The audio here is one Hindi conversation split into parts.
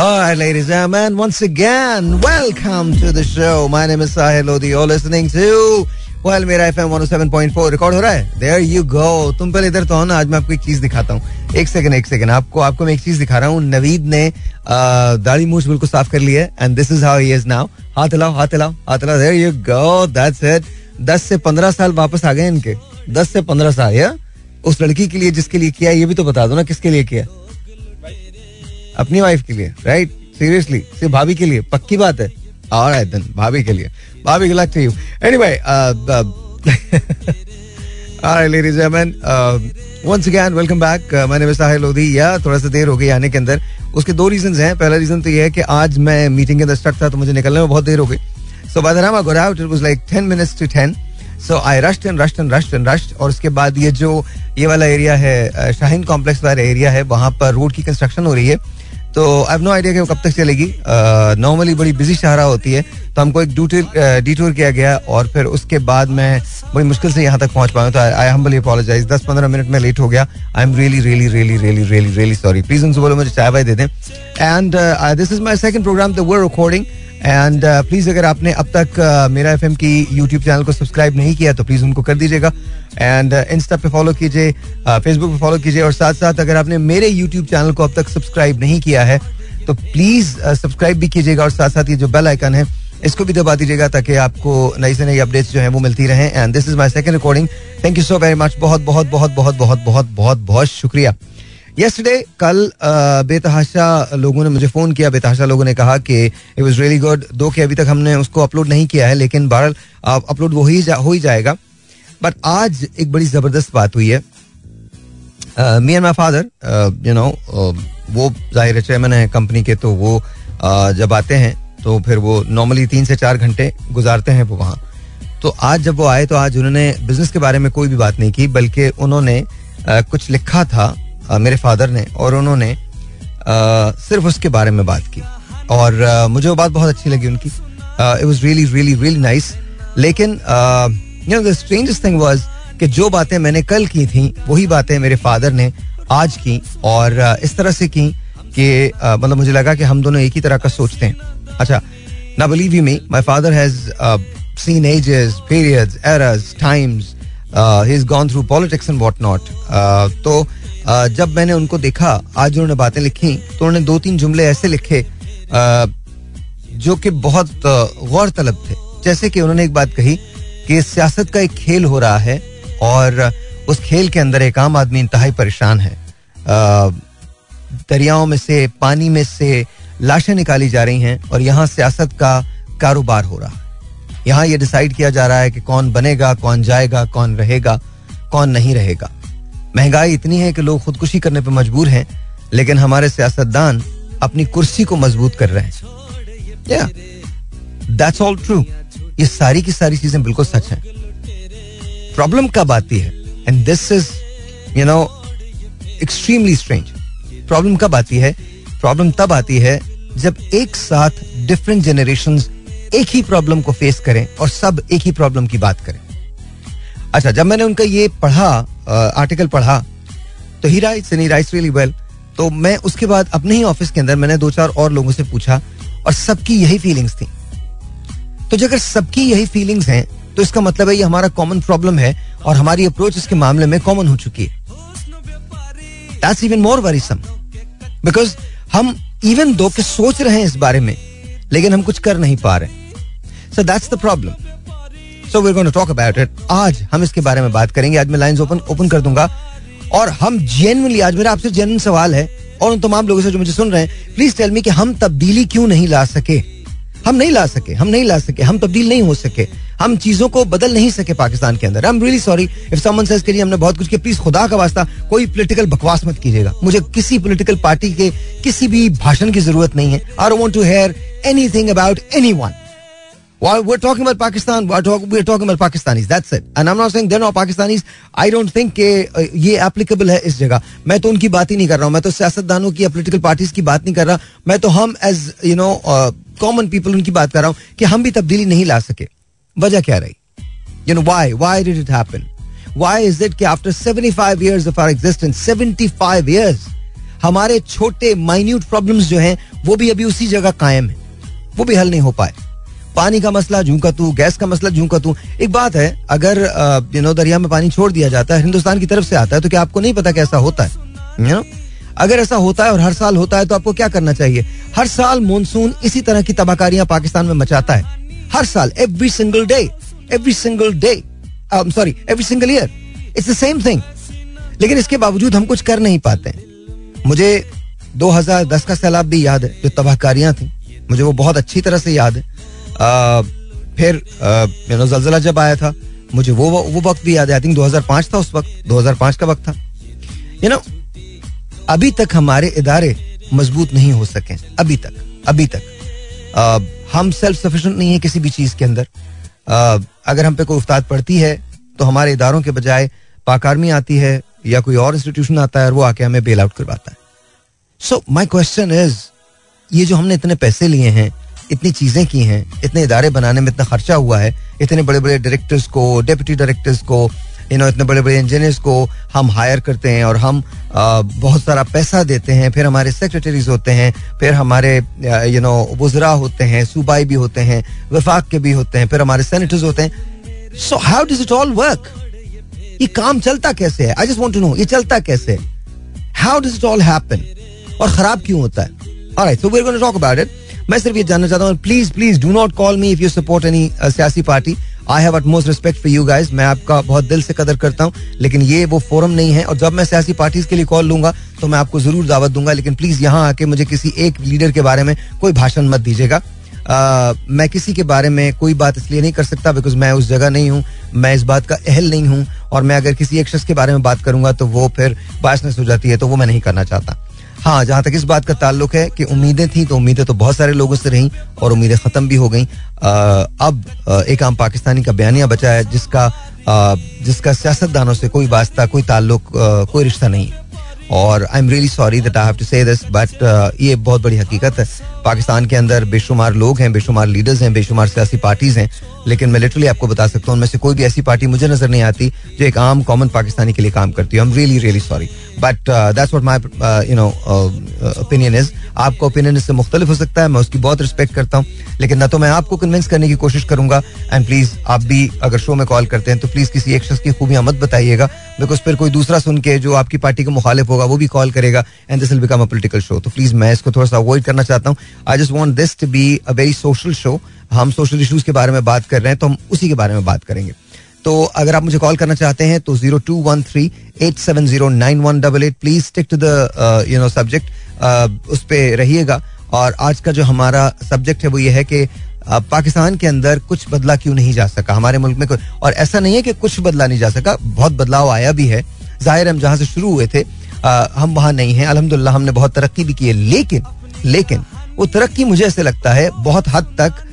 All ladies and gentlemen, once again, welcome to the show. My name is Sahil Lodi. You're listening to well, मेरा एफ़ एम रिकॉर्ड हो रहा है? देयर यू गो तुम पहले इधर तो हो ना आज मैं आपको एक चीज़ दिखाता हूँ। एक सेकंड एक सेकंड आपको आपको मैं एक चीज़ दिखा रहा हूँ। नवीद ने दाढ़ी मूछ बिल्कुल साफ़ कर लिया है and this is how is now हाथ हिलाओ हाथ हिलाओ हाथ हिलाओ. There you go that's it दस से पंद्रह साल वापस आ गए इनके। दस से पंद्रह साल या उस लड़की के लिए जिसके लिए किया ये भी तो बता दो ना किसके लिए किया अपनी वाइफ के लिए राइट सीरियसली सिर्फ़ भाभी के लिए पक्की बात है। और देन भाभी के लिए। भाभी के to you Alright, ladies and gentlemen, uh. Uh, या थोड़ा सा देर हो गई आने के अंदर। उसके दो रीजन हैं। पहला रीजन तो ये है कि आज मैं मीटिंग के अंदर स्टक था तो मुझे निकलने में बहुत देर हो गई। So out it like 10 minutes to 10 so I rushed and and and और उसके बाद ये जो ये वाला एरिया है शाहीन कॉम्प्लेक्स वाला एरिया है वहाँ पर रोड की कंस्ट्रक्शन हो रही है। तो आई नो आइडिया कि वो कब तक चलेगी। नॉर्मली बड़ी बिज़ी शाहरा होती है तो हमको एक डिटूर किया गया और फिर उसके बाद मैं बड़ी मुश्किल से यहाँ तक पहुँच पाया तो आई हम हम्बली अपोलोजाइज दस पंद्रह मिनट में लेट हो गया। I am really really really really really really sorry please उनसे बोलो, मुझे चाय वाय दे। दें and this is my second program the word recording and please uh, अगर आपने अब तक uh, मेरा एफएम की यूट्यूब चैनल को सब्सक्राइब नहीं किया तो प्लीज़ उनको कर दीजिएगा। एंड इंस्टा uh, पे फॉलो कीजिए फेसबुक पे फॉलो कीजिए और साथ साथ अगर आपने मेरे यूट्यूब चैनल को अब तक सब्सक्राइब नहीं किया है तो प्लीज़ सब्सक्राइब भी कीजिएगा और साथ साथ ये जो बेल आइकन है इसको भी दबा दीजिएगा ताकि आपको नई से नई अपडेट्स जो है वो मिलती रहे। And this is my second recording thank you so very much बहुत बहुत बहुत बहुत बहुत बहुत बहुत बहुत शुक्रिया। यस्टरडे कल बेतहाशा लोगों ने मुझे फ़ोन किया। बेतहाशा लोगों ने कहा कि इट वाज रियली गुड दो के अभी तक हमने उसको अपलोड नहीं किया है लेकिन बहरहाल अपलोड वो ही जा, हो ही जाएगा। बट आज एक बड़ी ज़बरदस्त बात हुई है। Me and my father you know वो ज़ाहिर है चेयरमैन है कंपनी के तो वो जब आते हैं तो फिर वो नॉर्मली तीन से चार घंटे गुजारते हैं वो वहाँ। तो आज जब वो आए तो आज उन्होंने बिज़नेस के बारे में कोई भी बात नहीं की बल्कि उन्होंने कुछ लिखा था मेरे फादर ने और उन्होंने सिर्फ़ उसके बारे में बात की। और मुझे वो बात बहुत अच्छी लगी उनकी। It was really really really nice लेकिन you know the strangest thing was कि जो बातें मैंने कल की थी, वही बातें मेरे फादर ने आज की और इस तरह से की कि मतलब मुझे लगा कि हम दोनों एक ही तरह का सोचते हैं। अच्छा ना believe you me my father has seen ages periods errors times he is gone through politics and what not तो जब मैंने उनको देखा, आज उन्होंने बातें लिखी तो उन्होंने दो तीन जुमले ऐसे लिखे जो कि बहुत गौर तलब थे। जैसे कि उन्होंने एक बात कही कि सियासत का एक खेल हो रहा है और उस खेल के अंदर एक आम आदमी इंतहाई परेशान है। दरियाओं में से, पानी में से लाशें निकाली जा रही हैं और यहाँ सियासत का कारोबार हो रहा है। यहाँ ये डिसाइड किया जा रहा है कि कौन बनेगा, कौन जाएगा, कौन रहेगा, कौन नहीं रहेगा। महँगाई इतनी है कि लोग खुदकुशी करने पर मजबूर हैं, लेकिन हमारे सियासतदान अपनी कुर्सी को मज़बूत कर रहे हैं। दैट्स ऑल ट्रू ये सारी की सारी चीज़ें बिल्कुल सच हैं। प्रॉब्लम कब आती है? And this is you know extremely strange problem कब आती है? प्रॉब्लम तब आती है जब एक साथ डिफरेंट जनरेशन एक ही प्रॉब्लम को फेस करें और सब एक ही प्रॉब्लम की बात करें। अच्छा जब मैंने उनका ये पढ़ा आर्टिकल पढ़ा तो he writes and he writes really well तो मैं उसके बाद अपने ही ऑफ़िस के अंदर मैंने दो चार और लोगों से पूछा और सबकी यही फीलिंग्स थी। तो अगर सबकी यही फीलिंग्स हैं तो इसका मतलब है ये हमारा कॉमन प्रॉब्लम है और हमारी अप्रोच इसके मामले में कॉमन हो चुकी है। That's even more worrisome because हम इवन दो के सोच रहे हैं इस बारे में, लेकिन हम कुछ कर नहीं पा रहे। So that's the problem so we going to talk about it आज हम इसके बारे में बात करेंगे। आज मैं लाइंस ओपन ओपन कर दूँगा। और हम जेनवनली आज मेरा आपसे जेनवन सवाल है, और उन तमाम लोगों से जो मुझे सुन रहे हैं प्लीज़ टेल मी कि हम तब्दीली क्यों नहीं ला सके? हम नहीं ला सके, हम नहीं ला सके, हम तब्दील नहीं हो सके। हम चीज़ों को बदल नहीं सके पाकिस्तान के अंदर। I am really sorry if someone says के लिए हमने बहुत कुछ किया प्लीज़ खुदा का वास्ता कोई पॉलिटिकल बकवास मत कीजिएगा। मुझे किसी पॉलिटिकल पार्टी के किसी भी भाषण की ज़रूरत नहीं है। I don't want to hear anything about anyone While we're talking about Pakistan, we're, talk, we're talking about Pakistanis. That's it. And I'm not saying they're not Pakistanis. I don't think कि ये applicable है इस जगह मैं तो उनकी बात ही नहीं कर रहा हूँ मैं तो सियासतदानों की या पोलिटिकल पार्टीज़ की बात नहीं कर रहा। मैं तो हम as you know common people उनकी बात कर रहा हूँ कि हम भी तब्दीली नहीं ला सके। वजह क्या रही? You know why why did it happen why is it कि after 75 years of our existence 75 years हमारे छोटे माइन्यूट प्रॉब्लम्स जो हैं वो भी अभी उसी जगह कायम है। वो भी हल नहीं हो पाए। पानी का मसला, जू का तू, गैस का मसला, जू का तू। एक बात है, अगर यू नो दरिया में पानी छोड़ दिया जाता है, हिंदुस्तान की तरफ़ से आता है तो क्या आपको नहीं पता कैसा होता है? यू नो अगर ऐसा होता है और हर साल होता है तो आपको क्या करना चाहिए? हर साल मानसून इसी तरह की तबाहकारियाँ पाकिस्तान में मचाता है। हर साल every single day every single day sorry every single year it's the same thing लेकिन इसके बावजूद हम कुछ कर नहीं पाते मुझे 2010 का सैलाब भी याद है, जो तबाहकारियाँ थी। मुझे वो बहुत अच्छी तरह से याद है। फिर यू नो जलजला जब आया था मुझे वो वो वक्त भी याद है। आई थिंक 2005 था उस वक्त। 2005 का वक्त था। यू नो अभी तक हमारे इदारे मज़बूत नहीं हो सके। अभी तक अभी तक। आ, हम सेल्फ सफिशेंट नहीं है किसी भी चीज़ के अंदर। आ, अगर हम पे कोई उस्ताद पड़ती है तो हमारे इदारों के बजाय पाक आर्मी आती है या कोई और इंस्टीट्यूशन आता है और वो आके हमें बेल आउट करवाता है। सो माई क्वेश्चन इज़ ये जो हमने इतने पैसे लिए हैं इतनी चीज़ें की हैं, इतने इदारे बनाने में इतना खर्चा हुआ है, इतने बड़े बड़े डायरेक्टर्स को डेप्यूटी डायरेक्टर्स को यू नो इतने बड़े बड़े इंजीनियर्स को हम हायर करते हैं और हम बहुत सारा पैसा देते हैं, फिर हमारे सेक्रेटरीज होते हैं, फिर हमारे यू नो वजरा होते हैं, सूबाई भी होते हैं, वफाक के भी होते हैं, फिर हमारे सेनेटर्स होते हैं। So how does it all work ये काम चलता कैसे है? I just want to know ये चलता कैसे how does it all happen और खराब क्यों होता है? Alright so we are going to talk about it मैं सिर्फ़ ये जानना चाहता हूँ please please do not call me if you support any सियासी party. I have most respect for you guys मैं आपका बहुत दिल से कदर करता हूँ लेकिन ये वो फोरम नहीं है। और जब मैं सियासी पार्टीज़ के लिए कॉल लूँगा तो मैं आपको ज़रूर दावत दूँगा लेकिन प्लीज़ यहाँ आके मुझे किसी एक लीडर के बारे में कोई भाषण मत दीजिएगा। Uh, मैं किसी के बारे में कोई बात इसलिए नहीं कर सकता बिकॉज़ मैं उस जगह नहीं हूँ मैं इस बात का अहल नहीं हूँ और मैं अगर किसी एक शख्स के बारे में बात करूँगा तो वो फिर बायसनेस हो जाती है तो वो मैं नहीं करना चाहता। हाँ जहाँ तक इस बात का ताल्लुक है कि उम्मीदें थी तो उम्मीदें तो बहुत सारे लोगों से रहीं और उम्मीदें खत्म भी हो गई। अब एक आम पाकिस्तानी का बयानिया बचा है जिसका जिसका सियासतदानों से कोई वास्ता, कोई ताल्लुक कोई रिश्ता नहीं। और I am really sorry that I have to say this but ये बहुत बड़ी हकीकत है। पाकिस्तान के अंदर बेशुमार लोग हैं, बेशुमार लीडर्स हैं, बेशुमार सियासी पार्टीज़ हैं, लेकिन मैं लिटरली आपको बता सकता हूँ, उनमें से कोई भी ऐसी पार्टी मुझे नज़र नहीं आती जो एक आम कॉमन पाकिस्तानी के लिए काम करती है। I am really really sorry but that's what my you know opinion is आपका ओपिनियन इससे मुख्तलिफ़ हो सकता है, मैं उसकी बहुत रिस्पेक्ट करता हूँ, लेकिन ना तो मैं आपको कन्विंस करने की कोशिश करूँगा। एंड प्लीज़ आप भी अगर शो में कॉल करते हैं तो प्लीज़ किसी एक शख्स की खूबियाँ मत बताइएगा बिकॉज़ फिर कोई दूसरा सुन के जो आपकी पार्टी का मुखालिफ होगा, वो भी कॉल करेगा and this will become a political show तो प्लीज़ मैं इसको थोड़ा सा अवॉइड करना चाहता हूँ। I just want this to be a very social show हम सोशल इशूज के बारे में बात कर रहे हैं तो हम उसी के बारे में बात करेंगे। तो अगर आप मुझे कॉल करना चाहते हैं तो zero two one three eight seven zero nine one double eight please stick to the you know subject उस पर रहिएगा। और आज का जो हमारा सब्जेक्ट है, वो ये है कि पाकिस्तान के अंदर कुछ बदला क्यों नहीं जा सका? हमारे मुल्क में और ऐसा नहीं है कि कुछ बदला नहीं जा सका, बहुत बदलाव आया भी है। ज़ाहिर हम जहाँ से शुरू हुए थे हम वहाँ नहीं हैं। अलहमदुल्ला हमने बहुत तरक्की भी की है। लेकिन लेकिन, वो तरक्की मुझे ऐसे लगता है, बहुत हद तक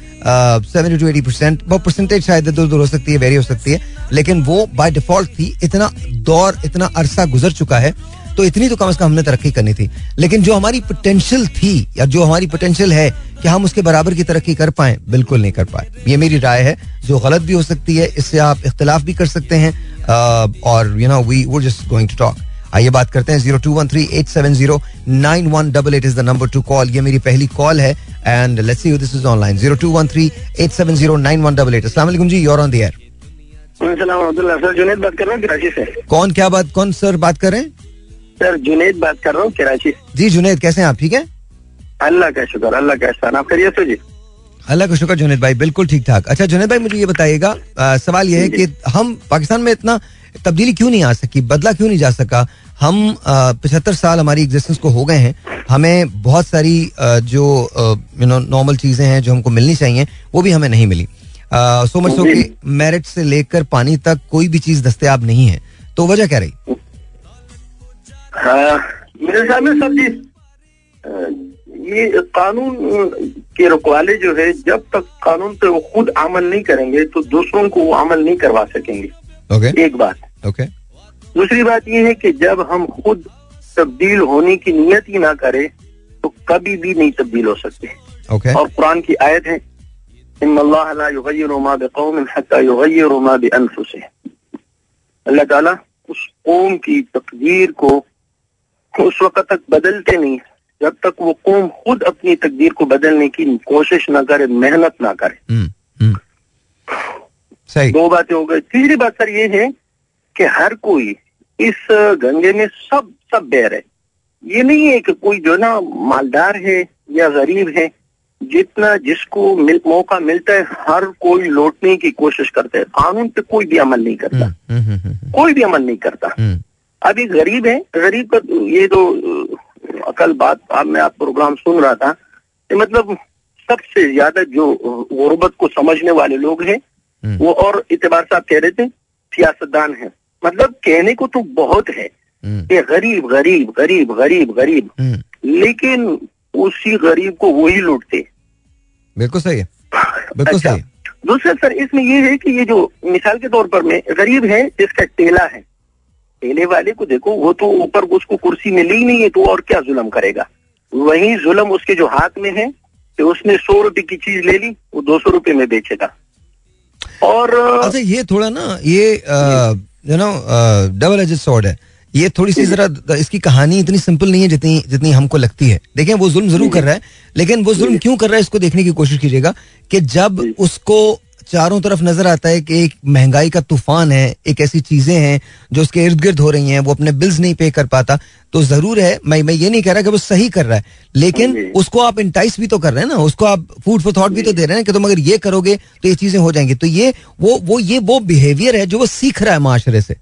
सेवेंटी टू एटी परसेंट बहुत परसेंटेज शायद उधर हो सकती है वेरी हो सकती है। लेकिन वो बाय डिफ़ॉल्ट थी, इतना दौर, इतना अरसा गुजर चुका है तो इतनी तो कम अज कम हमने तरक्की करनी थी। लेकिन जो हमारी पोटेंशियल थी, या जो हमारी पोटेंशियल है, कि हम उसके बराबर की तरक्की कर पाए, बिल्कुल नहीं कर पाए। ये मेरी राय है, जो गलत भी हो सकती है, इससे आप इख्तलाफ भी कर सकते हैं और यू नो वी वो जस्ट गोइंग टू टॉक आइए बात करते हैं zero two one three eight seven zero nine one double eight is the number to call ये मेरी पहली कॉल है and let's see this is online zero two one three eight seven zero nine one double eight Asla ji you're on the air sir Juned बात कर रहा हूँ कराची से। कौन क्या बात कौन सर बात कर रहे हैं? सर जुनेद बात कर रहा हूँ कराची जी जुनेद कैसे हैं आप? ठीक है? अल्लाह का शुक्र अल्लाह का एहसान। आप करिए जी? अल्लाह का शुक्र जुनेद भाई बिल्कुल ठीक ठाक। अच्छा जुनेद भाई मुझे ये बताइएगा सवाल ये है कि हम पाकिस्तान में इतना तब्दीली क्यों नहीं आ सकी बदला क्यों नहीं जा सका? हम पचहत्तर साल हमारी एग्जिस्टेंस को हो गए हैं। हमें बहुत सारी जो यू नो नॉर्मल चीज़ें हैं जो हमको मिलनी चाहिए वो भी हमें नहीं मिली। सो मच सो कि मेरिट से लेकर पानी तक कोई भी चीज़ दस्तियाब नहीं है। तो वजह क्या रही? हाँ, मेरे में सब ये कानून के रुकवाले जो है जब तक कानून पे वो खुद अमल नहीं करेंगे तो दूसरों को वो अमल नहीं करवा सकेंगे। Okay. एक बात। Okay. दूसरी बात यह है कि जब हम खुद तब्दील होने की नीयत ही ना करें तो कभी भी नहीं तब्दील हो सकते। Okay. और कुरान की आयत है अल्लाह ताला उस कौम की तकदीर को उस वक्त तक बदलते नहीं जब तक वो कौम खुद अपनी तकदीर को बदलने की कोशिश ना करे मेहनत ना करे। हम्म, हम्म। दो बातें हो गई। तीसरी बात सर ये है कि हर कोई इस गंगे में सब सब बह है। ये नहीं है कि कोई जो ना मालदार है या गरीब है जितना जिसको मिल, मौका मिलता है हर कोई लौटने की कोशिश करता है। कानून पे कोई भी अमल नहीं करता। हम्म, हम्म, हम्म, कोई भी अमल नहीं करता। अभी गरीब है गरीब का ये तो अ, कल बात अब मैं आप प्रोग्राम सुन रहा था कि मतलब सबसे ज़्यादा जो गुर्बत को समझने वाले लोग हैं वो और इतबार साहब कह रहे थे सियासतदान है। मतलब कहने को तो बहुत है हम्म, कि गरीब गरीब गरीब गरीब गरीब। हम्म। लेकिन उसी गरीब को वही लूटते। बिल्कुल सही है। बिल्कुल अच्छा। सही दूसरा सर इसमें ये है कि ये जो मिसाल के तौर पर मैं गरीब है जिसका टेला है। टेले वाले को देखो वो तो ऊपर उसको कुर्सी मिली ही नहीं है तो और क्या जुलम करेगा? वही जुलम उसके जो हाथ में है कि उसने सौ रुपए की चीज़ ले ली वो दो सौ रुपए में बेचेगा। और अच्छा ये थोड़ा ना ये you know double edge sword है। ये थोड़ी सी जरा इसकी कहानी इतनी सिंपल नहीं है जितनी जितनी हमको लगती है। देखें वो जुल्म ज़रूर कर रहा है लेकिन वो जुल्म क्यों कर रहा है इसको देखने की कोशिश कीजिएगा कि जब उसको चारों तरफ़ नज़र आता है कि एक महँगाई का तूफ़ान है एक ऐसी चीज़ें हैं जो उसके इर्द गिर्द हो रही हैं वो अपने बिल्स नहीं पे कर पाता। तो ज़रूर है मैं मैं ये नहीं कह रहा कि वो सही कर रहा है लेकिन उसको आप इंटाइस भी तो कर रहे हैं ना उसको आप फ़ूड फॉर थॉट भी तो दे रहे हैं कि तुम अगर ये करोगे तो ये चीज़ें हो जाएँगी। तो ये वो वो ये वो बिहेवियर है जो वो सीख रहा है माशरे से।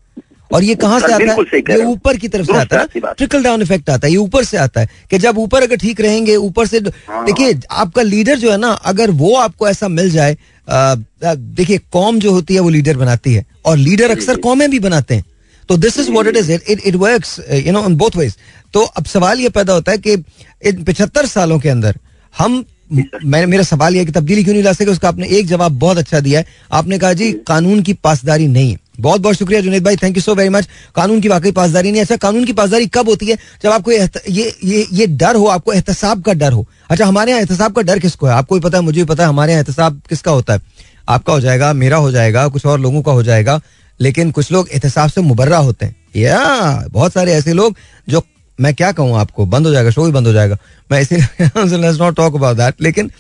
और ये कहाँ से आता है? ये ऊपर की तरफ़ से आता है है। ट्रिकल डाउन इफ़ेक्ट आता है ये ऊपर से आता है कि जब ऊपर अगर ठीक रहेंगे ऊपर से हाँ। देखिए आपका लीडर जो है ना अगर वो आपको ऐसा मिल जाए देखिए कौम जो होती है वो लीडर बनाती है। और लीडर अक्सर कौमें भी बनाते हैं। तो this is what it is it it work you know in both ways तो अब सवाल ये पैदा होता है कि इन पिछहत्तर सालों के अंदर हम मैंने, मेरा सवाल यह कि तब्दीली क्यों नहीं ला सके? उसका आपने एक जवाब बहुत अच्छा दिया है। आपने कहा जी, कानून की पासदारी नहीं बहुत बहुत शुक्रिया जुनेद भाई thank you so very much कानून की वाकई पासदारी नहीं अच्छा कानून की पासदारी कब होती है? जब आपको ये ये ये ये डर हो, आपको एहतसाब का डर हो। अच्छा हमारे यहाँ एहतसाब का डर किसको है? आपको भी पता है, मुझे भी पता है, हमारे यहाँ एहतसाब किसका होता है? आपका हो जाएगा, मेरा हो जाएगा, कुछ और लोगों का हो जाएगा, लेकिन कुछ लोग एहतसाब से मुबर्रा होते हैं। या, बहुत सारे ऐसे लोग जो मैं क्या कहूँ आपको? बंद हो जाएगा शो भी बंद हो जाएगा। मैं इसीलिए नॉट टॉक अबाउट दैट लेकिन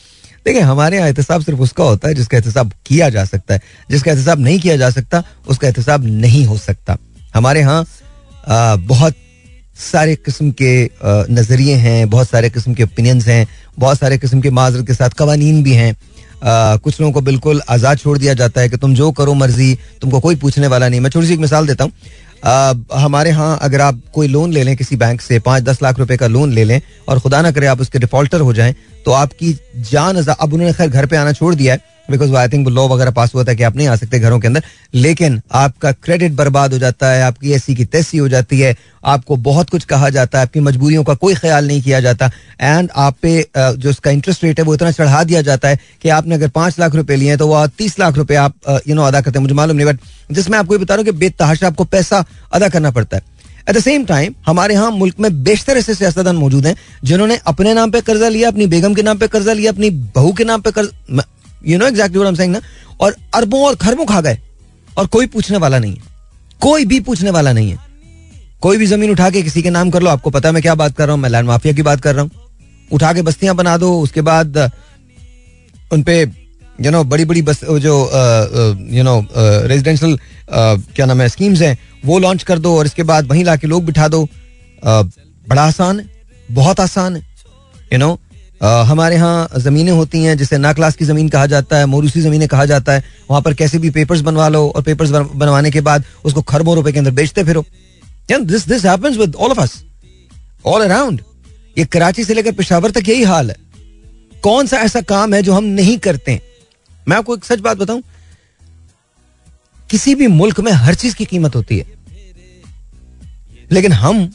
देखिए, हमारे यहाँ एहतसाब सिर्फ़ उसका होता है जिसका एहतसाब किया जा सकता है। जिसका एहतसाब नहीं किया जा सकता, उसका एहतसाब नहीं हो सकता। हमारे यहाँ बहुत सारे किस्म के नज़रिए हैं, बहुत सारे किस्म के ओपिनियंस हैं, बहुत सारे किस्म के माजरत के साथ कवानीन भी हैं। कुछ लोगों को बिल्कुल आज़ाद छोड़ दिया जाता है कि तुम जो करो मर्ज़ी, तुमको कोई पूछने वाला नहीं। मैं छोटी सी एक मिसाल देता हूँ। हमारे यहाँ अगर आप कोई लोन ले लें किसी बैंक से, पाँच दस लाख रुपए का लोन ले लें और खुदा ना करे आप उसके डिफॉल्टर हो जाएँ तो आपकी जान अब उन्होंने खैर घर पे आना छोड़ दिया है। बिकॉज़ आई थिंक लॉ वगैरह पास हुआ था कि आप नहीं आ सकते घरों के अंदर। लेकिन आपका क्रेडिट बर्बाद हो जाता है, आपकी ऐसी की तैसी हो जाती है, आपको बहुत कुछ कहा जाता है, आपकी मजबूरियों का कोई ख्याल नहीं किया जाता। एंड आप पे जो उसका इंटरेस्ट रेट है वो इतना चढ़ा दिया जाता है कि आपने अगर पाँच लाख रुपए लिए हैं तो वह तीस लाख रुपए आप यू नो अदा करते हैं। मुझे मालूम नहीं बट जिसमें आपको बता रहा हूँ कि बेतहाशा आपको पैसा अदा करना पड़ता है। एट द सेम टाइम हमारे यहाँ मुल्क में बेशतर ऐसे सियासतदान मौजूद हैं जिन्होंने अपने नाम पे कर्जा लिया, अपनी बेगम के नाम पे कर्जा लिया, अपनी बहू के नाम पे कर्ज you know exactly what I am saying ना? और अरबों और खरबों खा गए। और कोई पूछने वाला नहीं है। कोई भी पूछने वाला नहीं है। कोई भी ज़मीन उठा के किसी के नाम कर लो आपको पता है मैं क्या बात कर रहा हूँ? मैं लैंड माफिया की बात कर रहा हूँ। उठा के बस्तियाँ बना दो उसके बाद अ, उन पे यू नो बड़ी बड़ी बस जो यू नो रेजिडेंशियल क्या नाम है स्कीम्स हैं वो लॉन्च कर दो और इसके बाद वहीं लाके लोग बिठा दो। अ, बड़ा आसान है बहुत आसान है। यू नो हमारे यहाँ जमीनें होती हैं, जिसे ना क्लास की ज़मीन कहा जाता है, मोरूसी जमीनें कहा जाता है। वहाँ पर कैसे भी पेपर्स बनवा लो और पेपर्स बनवाने के बाद उसको खरबों रुपए के अंदर बेचते फिरो। This this happens with all of us all around ये कराची से लेकर पेशावर तक यही हाल है। कौन सा ऐसा काम है जो हम नहीं करते मैं आपको एक सच बात बताऊँ, किसी भी मुल्क में हर चीज़ की कीमत होती है। लेकिन हम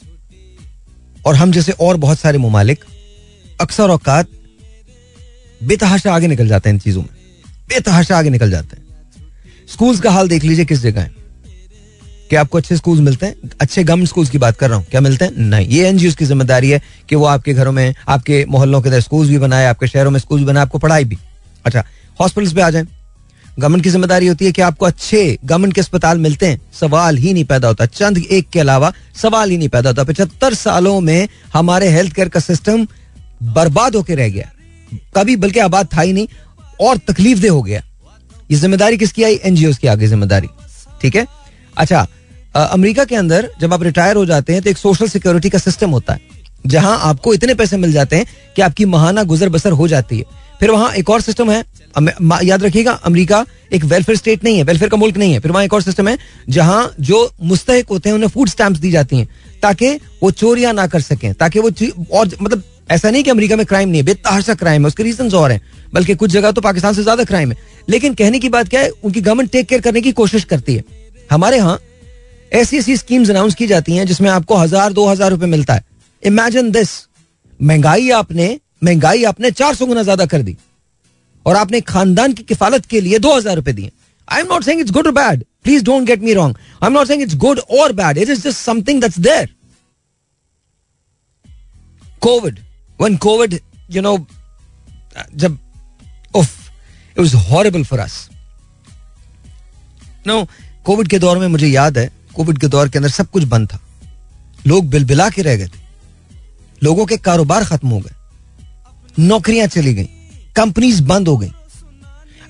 और हम जैसे और बहुत सारे ममालिक अक्सर औकात बेतहाशा आगे निकल जाते हैं इन चीज़ों में। बेतहाशा आगे निकल जाते हैं। स्कूल्स का हाल देख लीजिए किस जगह है। क्या आपको अच्छे स्कूल्स मिलते हैं? अच्छे गवर्नमेंट स्कूल्स की बात कर रहा हूँ। क्या मिलते हैं? नहीं। ये एनजीओ की ज़िम्मेदारी है कि वो आपके घरों में, आपके मोहल्लों के अंदर स्कूल्स भी बनाए, आपके शहरों में स्कूल्स बनाए, आपको पढ़ाई भी। अच्छा हॉस्पिटल्स पे आ जाए। गवर्नमेंट की ज़िम्मेदारी होती है कि आपको अच्छे गवर्नमेंट के अस्पताल मिलते हैं। सवाल ही नहीं पैदा होता। चंद एक के अलावा सवाल ही नहीं पैदा होता। पचहत्तर सालों में हमारे हेल्थ केयर का सिस्टम बर्बाद होकर रह गया। कभी बल्कि आबाद था ही नहीं, और तकलीफ़ दे हो गया। ये ज़िम्मेदारी किसकी आई? एनजीओ की आगे ज़िम्मेदारी। ठीक है? अच्छा अमेरिका के अंदर जब आप रिटायर हो जाते हैं तो एक सोशल सिक्योरिटी का सिस्टम होता है, जहाँ आपको इतने पैसे मिल जाते हैं कि आपकी महाना गुजर बसर हो जाती है। फिर वहाँ एक और सिस्टम है याद रखिएगा, अमेरिका एक वेलफेयर स्टेट नहीं है वेलफेयर का मुल्क नहीं है। फिर वहाँ एक और सिस्टम है, जहाँ जो मुस्तक होते हैं, उन्हें फ़ूड स्टैंप दी जाती हैं, ताकि वो चोरियाँ ना कर सकें, ताकि वो और मतलब ऐसा नहीं कि अमेरिका में क्राइम नहीं है बेतहाशा क्राइम है, उसके रीजन और हैं, बल्कि कुछ जगह तो पाकिस्तान से ज़्यादा क्राइम है। लेकिन कहने की बात क्या है, उनकी गवर्नमेंट टेक केयर करने की कोशिश करती है। हमारे यहाँ ऐसी ऐसी स्कीम्स अनाउंस की जाती हैं जिसमें आपको हज़ार, दो हज़ार रुपए मिलता है। इमेजिन दिस महँगाई आपने महँगाई आपने चार सौ गुना ज़्यादा कर दी। और आपने खानदान की किफालत के लिए दो हज़ार रुपए दिए। I am not saying it's good और bad please don't get me wrong I am not saying it's good और bad it is just something that's there COVID when COVID you know जब, उफ it was horrible for us no COVID के दौर में मुझे याद है कोविड के दौर के अंदर सब कुछ बंद था। लोग बिलबिला के रह गए थे। लोगों के कारोबार खत्म हो गए। नौकरियाँ चली गई। कंपनीज़ बंद हो गई।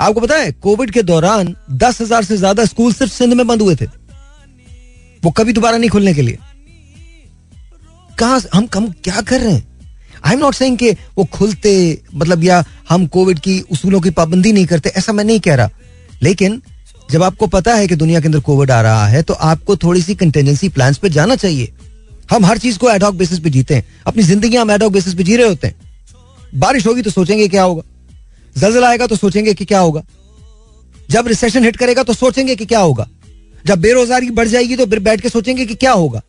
आपको पता है कोविड के दौरान दस हज़ार से ज़्यादा स्कूल सिर्फ़ सिंध में बंद हुए थे। वो कभी दोबारा नहीं खुलने के लिए। कहा हम हम क्या कर रहे हैं? आई एम नॉट सेइंग कि वो खुलते मतलब या हम कोविड की उसूलों की पाबंदी नहीं करते, ऐसा मैं नहीं कह रहा। लेकिन जब आपको पता है कि दुनिया के अंदर कोविड आ रहा है तो आपको थोड़ी सी कंटेजेंसी प्लान पे जाना चाहिए। हम हर चीज़ को एडॉक बेसिस पे जीते हैं। अपनी ज़िंदगी हम एडॉक बेसिस पे जी रहे होते हैं। बारिश होगी तो सोचेंगे क्या होगा। जलजला आएगा तो सोचेंगे कि क्या होगा। जब रिसेशन हिट करेगा तो सोचेंगे कि क्या होगा। जब बेरोजगारी बढ़ जाएगी तो फिर बैठ के सोचेंगे कि क्या होगा।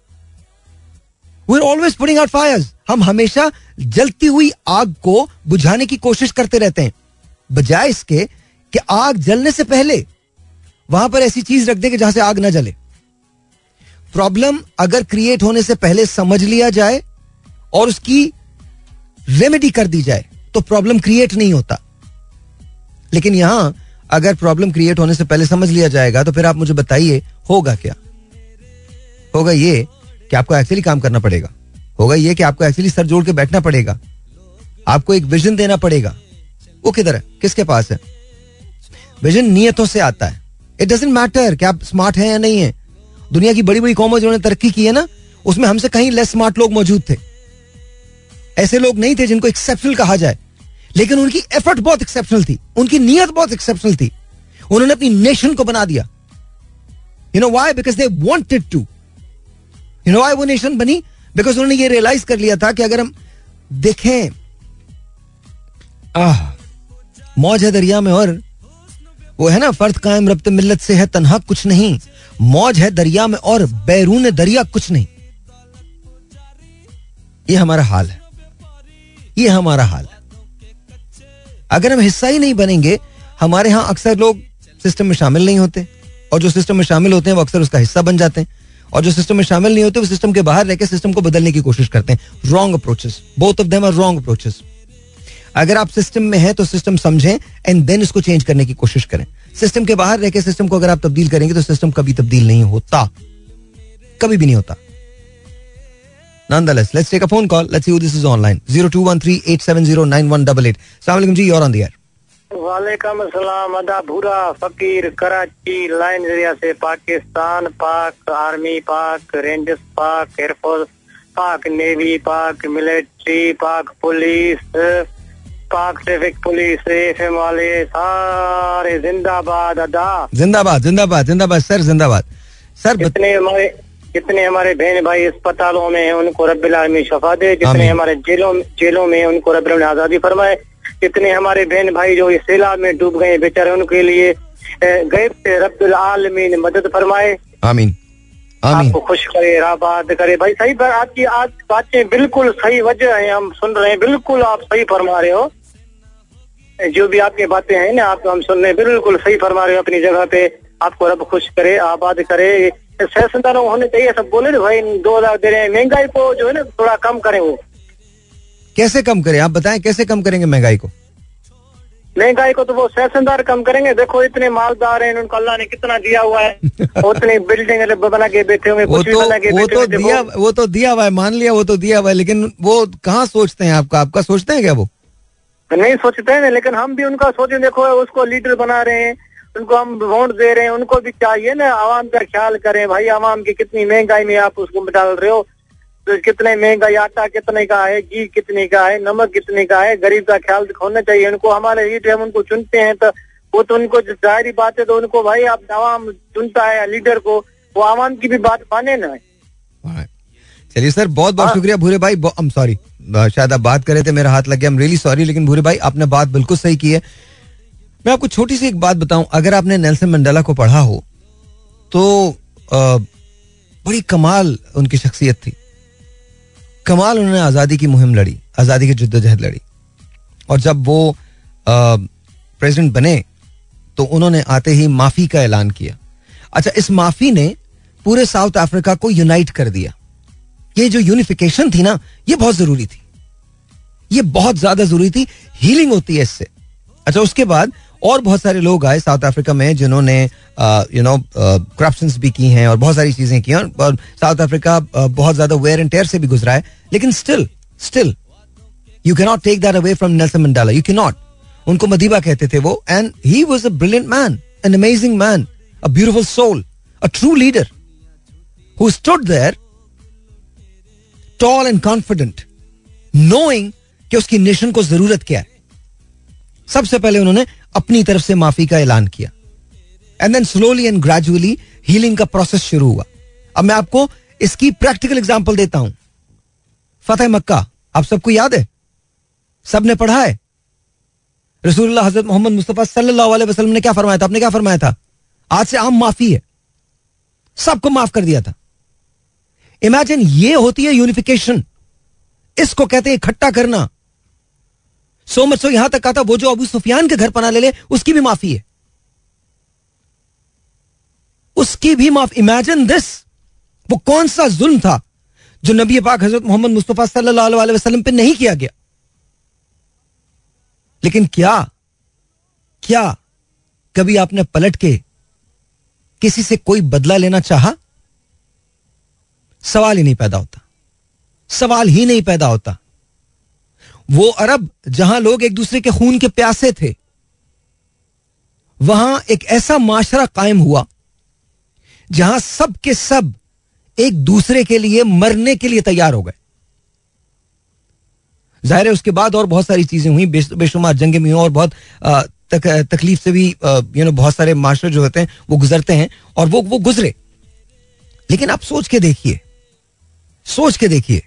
We always putting out fires हम हमेशा जलती हुई आग को बुझाने की कोशिश करते रहते हैं। बजाय इसके कि आग जलने से पहले वहाँ पर ऐसी चीज़ रख दें कि जहाँ से आग ना जले। प्रॉब्लम अगर क्रिएट होने से पहले समझ लिया जाए और उसकी रेमेडी कर दी जाए तो प्रॉब्लम क्रिएट नहीं होता। लेकिन यहाँ अगर प्रॉब्लम क्रिएट होने से पहले समझ लिया जाएगा तो फिर आप मुझे बताइए, होगा क्या? होगा ये कि आपको एक्चुअली काम करना पड़ेगा। होगा ये कि आपको एक्चुअली सर जोड़ के बैठना पड़ेगा। आपको एक विजन देना पड़ेगा। वो किधर है? किसके पास है? विजन नियतों से आता है। इट डजेंट मैटर कि आप स्मार्ट हैं या नहीं है। दुनिया की बड़ी बड़ी कौमों जिन्होंने तरक्की की है ना, उसमें हमसे कहीं लेस स्मार्ट लोग मौजूद थे। ऐसे लोग नहीं थे जिनको एक्सेप्शनल कहा जाए। लेकिन उनकी एफर्ट बहुत एक्सेप्शनल थी। उनकी नीयत बहुत एक्सेप्शनल थी। उन्होंने अपनी नेशन को बना दिया। You know why because they wanted to you know why वो नेशन बनी? बिकॉज़ उन्होंने ये रियलाइज़ कर लिया था कि अगर हम देखें, आह, मौज है दरिया में और वो है ना, फर्द कायम, रब्त मिल्लत से है, तनहा कुछ नहीं। मौज है दरिया में और बैरून दरिया कुछ नहीं। ये हमारा हाल है। ये हमारा हाल है। अगर हम हिस्सा ही नहीं बनेंगे, हमारे यहाँ अक्सर लोग सिस्टम में शामिल नहीं होते। और जो सिस्टम में शामिल होते हैं, वो अक्सर उसका हिस्सा बन जाते हैं। और जो सिस्टम में शामिल नहीं होते वो सिस्टम के बाहर रहकर सिस्टम को बदलने की कोशिश करते हैं wrong approaches both of them are wrong approaches अगर आप सिस्टम में हैं तो सिस्टम समझें एंड देन इसको चेंज करने की कोशिश करें सिस्टम के बाहर रहकर सिस्टम को अगर आप तब्दील करेंगे तो सिस्टम कभी तब्दील नहीं होता कभी भी नहीं होता Nonetheless, let's take a phone call. Let's see who this is online. 0213-870-9188. Assalamualaikum ji, you're on the air. वालेकुम अस्सलाम अदा भूरा फकीर कराची लाइन एरिया से पाकिस्तान पाक आर्मी पाक रेंजर्स पाक एयरफोर्स पाक नेवी पाक मिलिट्री पाक पुलिस पाक ट्रैफ़िक पुलिस एफ़ एम वाले सारे जिंदाबाद अदा। जिंदाबाद जिंदाबाद जिंदाबाद सर जिंदाबाद। सर जितने हमारे जितने हमारे बहन भाई अस्पतालों में हैं उनको रबी शफा दे जितने हमारे जेलों जेलों में उनको रबी आज़ादी फरमाए। जितने हमारे बहन भाई जो इस सैलाब में डूब गए बेचारे उनके लिए गैब से रब्बिल आलमीन मदद फरमाए। आमीन। आपको खुश करे आबाद करे। भाई सही आपकी आज बातें बिल्कुल सही वजह है हम सुन रहे हैं। बिल्कुल आप सही फरमा रहे हो। जो भी आपकी बातें हैं ना आप हम सुन रहे हैं बिल्कुल सही फरमा रहे हो अपनी जगह पे। आपको रब खुश करे आबाद करे। सह होने चाहिए सब बोले ना भाई दो हज़ार दे रहे हैं महँगाई को जो है ना थोड़ा कम करें वो। कैसे कम करें? आप बताएँ कैसे कम करेंगे महँगाई को? महँगाई को तो वो सेशनदार कम करेंगे। देखो इतने मालदार हैं उनको अल्लाह ने कितना दिया हुआ है। उतनी बिल्डिंग बना के बैठे हुए वो तो के वो तो दिया वो तो दिया हुआ है मान लिया वो तो दिया हुआ है लेकिन वो कहाँ सोचते हैं आपका? आपका सोचते हैं क्या वो? नहीं सोचते हैं लेकिन हम भी उनका सोचे देखो उसको लीडर बना रहे हैं उनको हम वोट दे रहे हैं उनको भी चाहिए ना आवाम का ख्याल करें भाई आवाम की कितनी महँगाई में आप उसको डाल रहे हो तो कितने महँगाई आटा कितने का है घी कितने का है नमक कितने का है गरीब का ख्याल होना चाहिए। उनको हमारे लीडर हम उनको चुनते हैं तो वो तो उनको ज़ाहिर बात है तो उनको भाई आप आवाम चुनता है लीडर को वो आवाम की भी बात माने ना। चलिए सर बहुत बहुत हाँ। शुक्रिया भूरे भाई आई एम सॉरी शायद आप बात कर रहे थे मेरा हाथ लग गया। आई एम रियली सॉरी लेकिन भूरे भाई आपने बात बिल्कुल सही की है। मैं आपको छोटी सी एक बात बताऊँ अगर आपने नेल्सन मंडेला को पढ़ा हो तो अ, बड़ी कमाल उनकी शख्सियत थी। कमाल उन्होंने आज़ादी की मुहिम लड़ी, आज़ादी की जद्दोजहद लड़ी। और जब वो प्रेसिडेंट बने तो उन्होंने आते ही माफ़ी का ऐलान किया। अच्छा इस माफ़ी ने पूरे साउथ अफ्रीका को यूनाइट कर दिया। ये जो यूनिफिकेशन थी ना, ये बहुत ज़रूरी थी। ये बहुत ज़्यादा ज़रूरी थी। हीलिंग होती है इससे। अच्छा उसके बाद और बहुत सारे लोग आए साउथ अफ्रीका में जिन्होंने यू नो करप्शन भी की हैं और बहुत सारी चीज़ें की हैं और- साउथ अफ्रीका बहुत ज़्यादा वेयर एंड टेयर से भी गुजरा है। लेकिन still still you can not take that away from Nelson Mandela you can not उनको मदीबा कहते थे वो and he was a brilliant man an amazing man a beautiful soul a true leader who stood there tall and confident knowing कि उसकी नेशन को ज़रूरत क्या है। सबसे पहले उन्होंने अपनी तरफ़ से माफ़ी का ऐलान किया। And then slowly and gradually healing का प्रोसेस शुरू हुआ। अब मैं आपको इसकी प्रैक्टिकल एग्ज़ाम्पल देता हूँ। फतेह मक्का, आप सबको याद है? सबने पढ़ा है? रसूलुल्लाह हज़रत मोहम्मद मुस्तफ़ा सल्लल्लाहु अलैहि वसल्लम ने क्या फरमाया था? आपने क्या फरमाया था? आज से आम माफ़ी है। सबको माफ़ कर दिया था। इमेजिन ये होती है यूनिफिकेशन इसको कहते हैं इकट्ठा करना। सो मच सो यहाँ तक कहा था वो जो अबू सुफियान के घर पना ले ले, उसकी भी माफ़ी है। उसकी भी माफ़ इमेजिन दिस वो कौन सा जुल्म था जो नबी पाक हज़रत मोहम्मद मुस्तफ़ा सल्लल्लाहु अलैहि वसल्लम पे नहीं किया गया? लेकिन क्या क्या कभी आपने पलट के किसी से कोई बदला लेना चाहा? सवाल ही नहीं पैदा होता। सवाल ही नहीं पैदा होता। वो अरब जहाँ लोग एक दूसरे के खून के प्यासे थे। वहाँ एक ऐसा माशरा कायम हुआ जहाँ सब के सब एक दूसरे के लिए मरने के लिए तैयार हो गए। ज़ाहिर है उसके बाद और बहुत सारी चीज़ें हुई। बेशुमार जंगें में हुई और बहुत तक, तकलीफ़ से भी यू नो बहुत सारे माशरे जो होते हैं वो गुजरते हैं और वो वो गुजरे। लेकिन आप सोच के देखिए सोच के देखिए।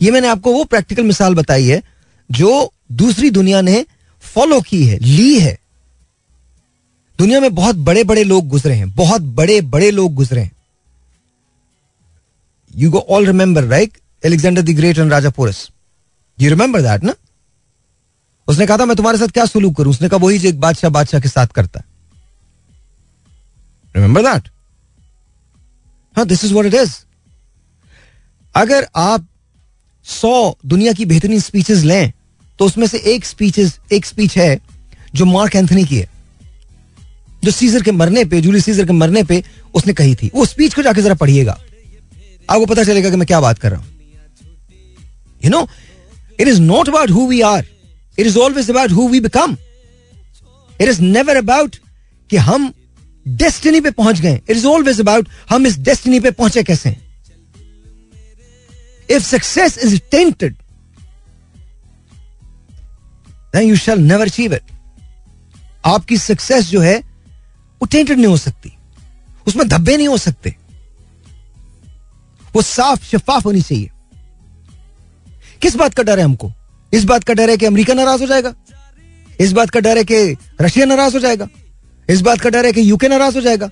ये मैंने आपको वो प्रैक्टिकल मिसाल बताई है जो दूसरी दुनिया ने फॉलो की है, ली है। दुनिया में बहुत बड़े बड़े लोग गुजरे हैं, बहुत बड़े बड़े लोग गुजरे हैं। You go all remember right Alexander the Great and Raja Porus you remember that ना उसने कहा था, मैं तुम्हारे साथ क्या सुलूक करूँ? उसने कहा वही एक बादशाह बादशाह के साथ करता रिमेंबर दैट हाँ this is what it is अगर आप सौ दुनिया की बेहतरीन स्पीचेस लें तो उसमें से एक स्पीच एक स्पीच है जो मार्क एंथनी की है। जो सीजर के मरने पे जूली सीजर के मरने पे उसने कही थी। वो स्पीच को जाके जरा पढ़िएगा। आपको पता चलेगा कि मैं क्या बात कर रहा हूँ। You know it is not about who we are it is always about who we become it is never about कि हम डेस्टिनी पे पहुँच गए। इट इज़ ऑलवेज अबाउट हम इस डेस्टिनी पे पहुँचे कैसे if success is tainted you shall never achieve it. आपकी सक्सेस जो है, वो टेंटेड नहीं हो सकती। उसमें धब्बे नहीं हो सकते। वो साफ़ शफाफ होनी चाहिए। किस बात का डर है हमको? इस बात का डर है कि अमेरिका नाराज़ हो जाएगा। इस बात का डर है कि रशिया नाराज़ हो जाएगा। इस बात का डर है कि यूके नाराज़ हो जाएगा।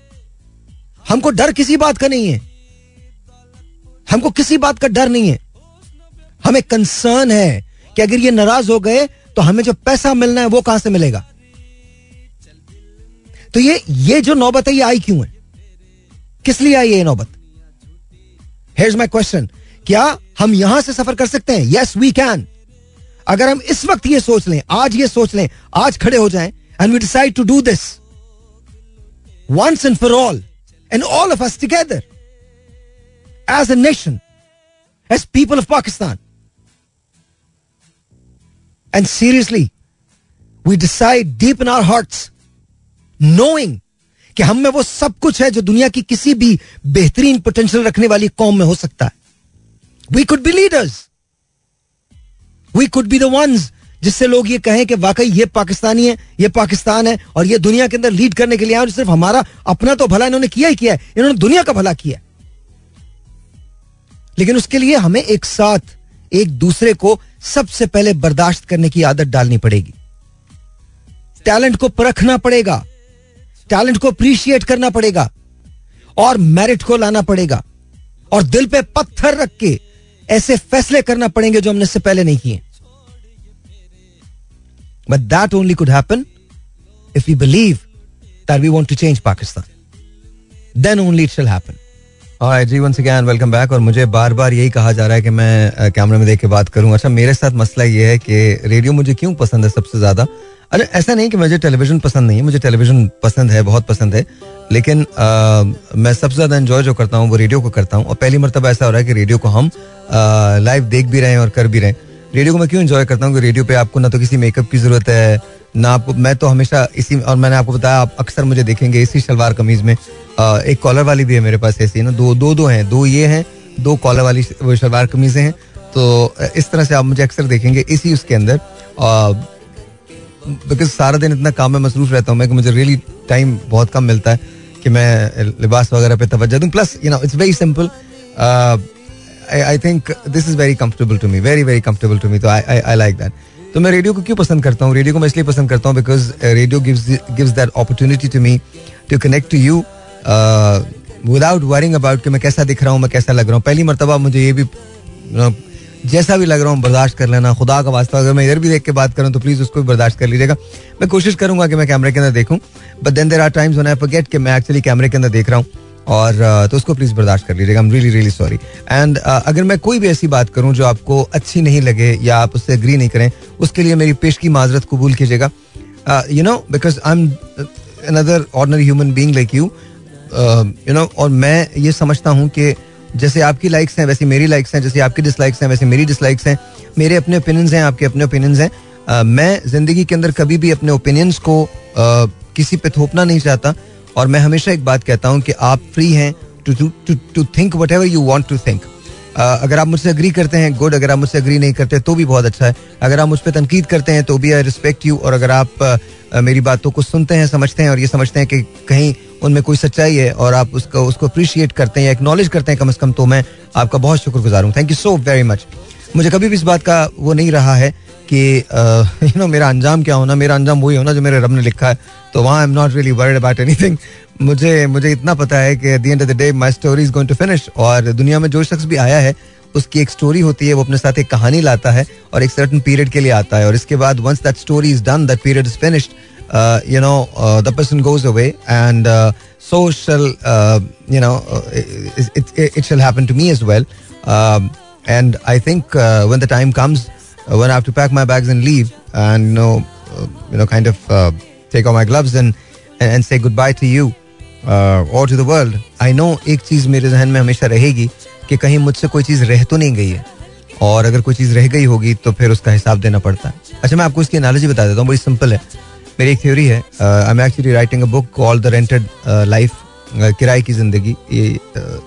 हमको डर किसी बात का नहीं है। हमको किसी बात का डर नहीं है। हमें कंसर्न है कि अगर ये नाराज़ हो गए तो हमें जो पैसा मिलना है वो कहाँ से मिलेगा? तो ये ये जो नौबत है ये आई क्यों है? किस लिए आई ये नौबत? हेयर माई क्वेश्चन क्या हम यहाँ से सफ़र कर सकते हैं? यस वी कैन अगर हम इस वक्त ये सोच लें आज ये सोच लें आज खड़े हो जाएँ and we decide to do this once and for all, and all of us together as a nation, as people of Pakistan. And seriously, we decide deep in our hearts, knowing कि हम में वो सब कुछ है जो दुनिया की किसी भी बेहतरीन पोटेंशियल रखने वाली कौम में हो सकता है। We could be leaders we could be the ones जिससे लोग ये कहें कि वाकई ये पाकिस्तानी है ये पाकिस्तान है और ये दुनिया के अंदर लीड करने के लिए आए सिर्फ़ हमारा अपना तो भला इन्होंने किया ही किया है। इन्होंने दुनिया का भला किया लेकिन उसके लिए हमें एक साथ एक दूसरे को सबसे पहले बर्दाश्त करने की आदत डालनी पड़ेगी। टैलेंट को परखना पड़ेगा। टैलेंट को अप्रिशिएट करना पड़ेगा। और मेरिट को लाना पड़ेगा। और दिल पे पत्थर रख के ऐसे फैसले करना पड़ेंगे जो हमने इससे पहले नहीं किए। But that only could happen if you believe that we want to change Pakistan then only it shall happen. जी once again welcome back और मुझे बार बार यही कहा जा रहा है कि मैं कैमरे में देख के बात करूँ। अच्छा मेरे साथ मसला ये है कि रेडियो मुझे क्यों पसंद है सबसे ज़्यादा? अरे ऐसा नहीं कि मुझे टेलीविज़न पसंद नहीं है मुझे टेलीविज़न पसंद है बहुत पसंद है। लेकिन आ, मैं सबसे ज़्यादा एंजॉय जो करता हूँ वो रेडियो को करता हूँ। और पहली मरतबा ऐसा हो रहा है कि रेडियो को हम लाइव देख भी रहे हैं और कर भी रहे हैं। रेडियो को मैं क्यों एंजॉय करता हूँ कि रेडियो पे आपको ना तो किसी मेकअप की ज़रूरत है ना आपको मैं तो हमेशा इसी और मैंने आपको बताया आप अक्सर मुझे देखेंगे इसी शलवार कमीज में एक कॉलर वाली भी है मेरे पास ऐसी ना? दो दो दो हैं। दो ये हैं, दो कॉलर वाली शलवार कमीजें हैं। तो इस तरह से आप मुझे अक्सर देखेंगे इसी उसके अंदर। बिकॉज़ सारा दिन इतना काम में मसरूफ रहता हूँ मैं कि मुझे रियली टाइम बहुत कम मिलता है कि मैं लिबास वगैरह पे तवज्जो दूँ। Plus you know it's very simple I think this is very comfortable to me very very comfortable to me तो आई लाइक दैट तो मैं रेडियो को क्यों पसंद करता हूँ? रेडियो को मैं इसलिए पसंद करता हूँ because radio gives that opportunity to me to connect to you without worrying about कि मैं कैसा दिख रहा हूँ, मैं कैसा लग रहा हूँ। पहली मरतबा मुझे ये भी जैसा भी लग रहा हूँ, बर्दाश्त कर लेना। खुदा का वास्ता, अगर मैं इधर भी देख के बात करूँ तो प्लीज़ उसको भी बर्दाश्त कर लीजिएगा। मैं कोशिश करूँगा कि मैं कैमरे के अंदर देखूँ but then there are times I forget कि मैं एक्चुअली कैमरे के अंदर देख रहा हूँ। और तो उसको प्लीज़ बर्दाश्त कर लीजिएगा। I am really really sorry and अगर मैं कोई भी ऐसी बात करूँ जो आपको अच्छी नहीं लगे या आप उससे अग्री नहीं करें, उसके लिए मेरी पेश की माजरत कबूल कीजिएगा। You know because I am another ordinary human being like you you know और मैं ये समझता हूँ कि जैसे आपकी लाइक्स हैं वैसे मेरी लाइक्स हैं जैसे आपकी डिसलाइक्स हैं वैसे मेरी डिसलाइक्स हैं मेरे अपने ओपिनियंस हैं आपके अपने ओपिनियंस हैं। Uh, मैं ज़िंदगी के अंदर कभी भी अपने ओपिनियंस को uh, किसी पे थोपना नहीं चाहता और मैं हमेशा एक बात कहता हूँ कि आप फ्री हैं to to think whatever you want to think अगर आप मुझसे अग्री करते हैं गुड अगर आप मुझसे अग्री नहीं करते तो भी बहुत अच्छा है। अगर आप मुझ पर तनकीद करते हैं तो भी आई रिस्पेक्ट यू और अगर आप मेरी बातों को सुनते हैं, समझते हैं, और ये समझते हैं कि कहीं उनमें कोई सच्चाई है, और आप उसको उसको अप्रिशिएट करते हैं या एक्नॉलेज करते हैं कम अज़ कम तो मैं आपका बहुत शुक्रगुजार हूँ। Thank you so very much मुझे कभी भी इस बात का वो नहीं रहा है कि यू नो मेरा अंजाम क्या होना? मेरा अंजाम वही होना जो मेरे रब ने लिखा है। तो वहाँ I am not really worried about anything मुझे मुझे इतना पता है कि the end of the day my story is going to finish और दुनिया में जो शख्स भी आया है उसकी एक स्टोरी होती है वो अपने साथ एक कहानी लाता है और एक सर्टन पीरियड के लिए आता है और इसके बाद once that story is done that period is finished you know the person goes away and shall uh, you know uh, it, it, it shall happen to me as well. Um, and i think uh, when uh, i have to pack my bags and leave and you know uh, you know kind of uh, take off my gloves and and and say goodbye to you uh, or to the world i know एक चीज़ मेरे जहन में हमेशा रहेगी कि कहीं मुझसे कोई चीज़ रह तो नहीं गई है। और अगर कोई चीज़ रह गई होगी तो फिर उसका हिसाब देना पड़ता है। अच्छा मैं आपको इसकी एनालॉजी बता देता हूँ बड़ी सिंपल है। मेरी एक थ्योरी है I am actually writing a book called the rented life किराए की ज़िंदगी। ये uh,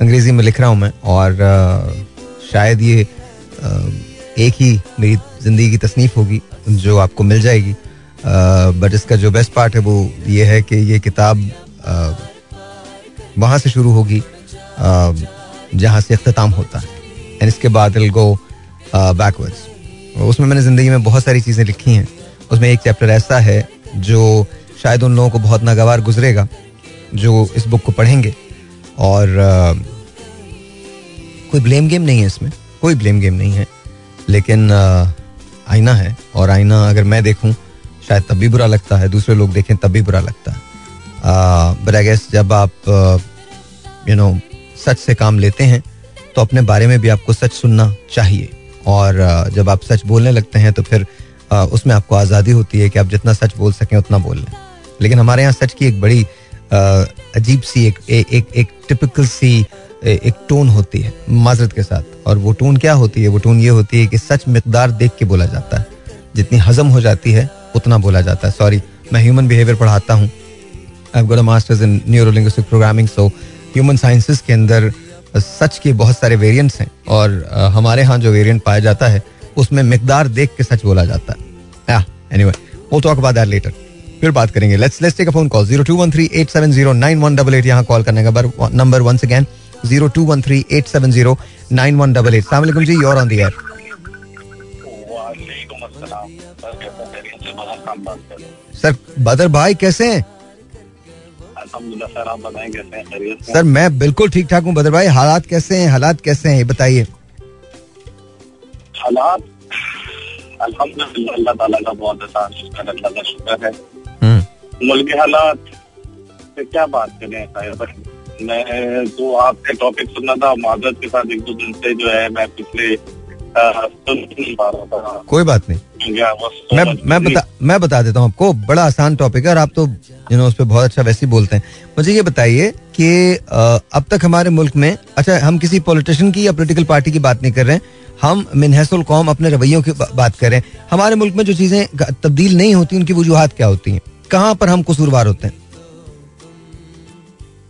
अंग्रेज़ी में लिख रहा हूँ मैं और uh, शायद ये uh, एक ही मेरी ज़िंदगी की तसनीफ होगी, जो आपको मिल जाएगी। बट इसका जो बेस्ट पार्ट है वो ये है कि ये किताब वहाँ से शुरू होगी जहाँ से अख्ताम होता है। एंड इसके बाद गो बैकवर्ड्स उसमें मैंने ज़िंदगी में बहुत सारी चीज़ें लिखी हैं। उसमें एक चैप्टर ऐसा है, जो शायद उन लोगों को बहुत नागवार गुजरेगा, जो इस बुक को पढ़ेंगे। और कोई ब्लेम गेम नहीं है इसमें। कोई ब्लेम गेम नहीं है। लेकिन आईना है और आईना अगर मैं देखूँ, शायद तब भी बुरा लगता है, दूसरे लोग देखें तब भी बुरा लगता है। बट आई गेस जब आप यू नो सच से काम लेते हैं तो अपने बारे में भी आपको सच सुनना चाहिए। और जब आप सच बोलने लगते हैं तो फिर उसमें आपको आज़ादी होती है कि आप जितना सच बोल सकें, उतना बोल लें। लेकिन हमारे यहाँ सच की एक बड़ी अजीब सी एक एक एक, टिपिकल सी एक टोन होती है माजरत के साथ। और वो टोन क्या होती है? वो टोन ये होती है कि सच मकदार देख के बोला जाता है। जितनी हजम हो जाती है उतना बोला जाता है। सॉरी मैं ह्यूमन बिहेवियर पढ़ाता हूँ। I got masters in neurolinguistic programming so human sciences के अंदर सच के बहुत सारे वेरिएंट्स हैं। और हमारे यहाँ जो वेरिएंट पाया जाता है उसमें मकदार देख के सच बोला जाता है। एनीवे वो टॉक अबाउट दैट लेटर फिर बात करेंगे। Let's let's take a phone call 02138709188 यहाँ कॉल करने का नंबर वंस अगेन 02138709188 अस्सलाम वालेकुम जी you are on the air sir Badar भाई कैसे हैं? सर हैं? मैं बिल्कुल ठीक ठाक हूँ बदर भाई हालात कैसे हैं? हालात कैसे हैं? बताइए। हालात? अल्हम्दुलिल्लाह अल्लाह ताला का बहुत आसान शुक्र अल्लाह का शुक्र है। मुल्क हालात से क्या बात करें साहिब? मैं तो आपके टॉपिक सुनना था माजरत के साथ एक दो दिन से जो है मैं पिछले रहा कोई बात नहीं। मैं मैं बता मैं बता देता हूँ आपको बड़ा आसान टॉपिक है और आप तो यू नो उस पर बहुत अच्छा वैसे ही बोलते हैं। मुझे ये बताइए कि अब तक हमारे मुल्क में अच्छा हम किसी पॉलिटिशियन की या पॉलिटिकल पार्टी की बात नहीं कर रहे हैं। हम मिनहसुल कौम अपने रवैयों की बात करें हमारे मुल्क में जो चीज़ें तब्दील नहीं होती उनकी वजूहत क्या होती हैं? कहाँ पर हम कसूरवार होते हैं?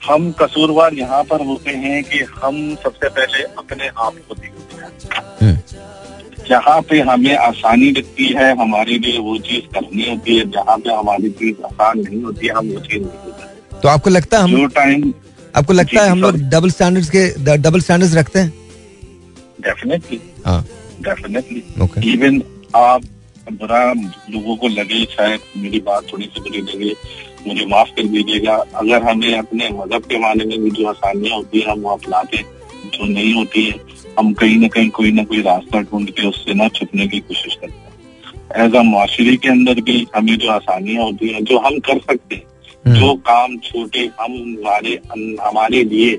हम कसूरवार यहाँ पर होते हैं कि हम सबसे पहले अपने आप को देखते हैं। हम्म। जहाँ पे हमें आसानी लगती है हमारे लिए वो चीज़ करनी होती है। जहाँ पे हमारी चीज़ आसान नहीं होती है हम वो चीज़ नहीं करते। तो आपको लगता है हम टाइम आपको लगता है हम लोग डबल स्टैंडर्ड्स के डबल स्टैंडर्ड्स रखते हैं? डेफिनेटली डेफिनेटली इवन आप बुरा लोगों को लगे शायद मेरी बात थोड़ी सी बुरी लगे मुझे माफ़ कर दीजिएगा अगर हमें अपने मज़हब के माने में भी जो आसानियाँ होती है हम वो अपनाते जो नहीं होती है हम कहीं ना कहीं कोई ना कोई रास्ता ढूंढ के उससे ना छुपने की कोशिश करते हैं एज अ माशरे के अंदर भी हमें जो आसानियाँ होती हैं जो हम कर सकते हैं हम्म। जो काम छोटे हम हमारे हमारे लिए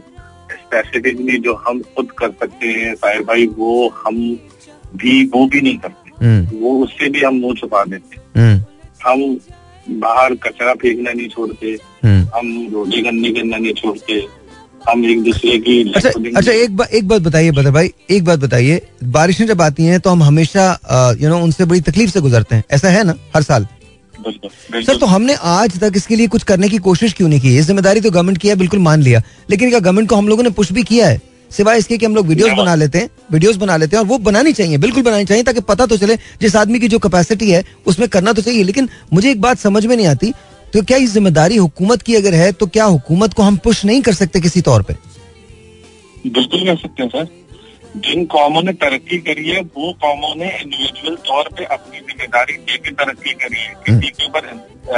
स्पेसिफिकली जो हम खुद कर सकते हैं साहिर भाई वो हम भी वो भी नहीं हम्म। वो उससे भी हम मुँह छुपा देते। हम्म। हम बाहर कचरा फेंकना नहीं छोड़ते। हम्म। हम रोटी गंदी करना नहीं छोड़ते। हम एक दूसरे की अच्छा अच्छा एक बा, एक बात बताइए बदर भाई एक बात बताइए। बारिशें जब आती हैं तो हम हमेशा यू नो उनसे बड़ी तकलीफ़ से गुजरते हैं। ऐसा है ना हर साल? सर तो हमने आज तक इसके लिए कुछ करने की कोशिश क्यों नहीं की? ये ज़िम्मेदारी तो गवर्नमेंट की है बिल्कुल मान लिया। लेकिन क्या गवर्नमेंट को हम लोगों ने पुश भी किया है? सिवाय इसके कि हम लोग वीडियोस बना लेते हैं वीडियोस बना लेते हैं और वो बनानी चाहिए बिल्कुल बनानी चाहिए ताकि पता तो चले जिस आदमी की जो कैपेसिटी है उसमें करना तो चाहिए। लेकिन मुझे एक बात समझ में नहीं आती तो क्या ये ज़िम्मेदारी हुकूमत की अगर है तो क्या हुकूमत को हम पुश नहीं कर सकते किसी तौर पर बिल्कुल कर सकते हैं सर। जिन कौमों ने तरक्की करी है वो कौमों ने इंडिविजुअल तौर पे अपनी ज़िम्मेदारी लेके तरक्की करी है। किसी हम्म। के ऊपर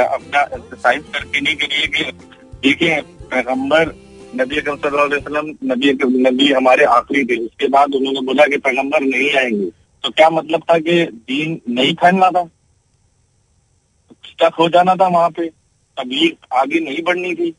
अपना एक्सरसाइज करके नहीं करी है कि देखिए पैगंबर नबी अकम नबी नबी हमारे आखिरी थे उसके बाद उन्होंने बोला कि पैगंबर नहीं आएँगे। तो क्या मतलब था कि दीन नहीं फैलना था? स्टक हो जाना था वहाँ पे। अभी आगे नहीं बढ़नी थी।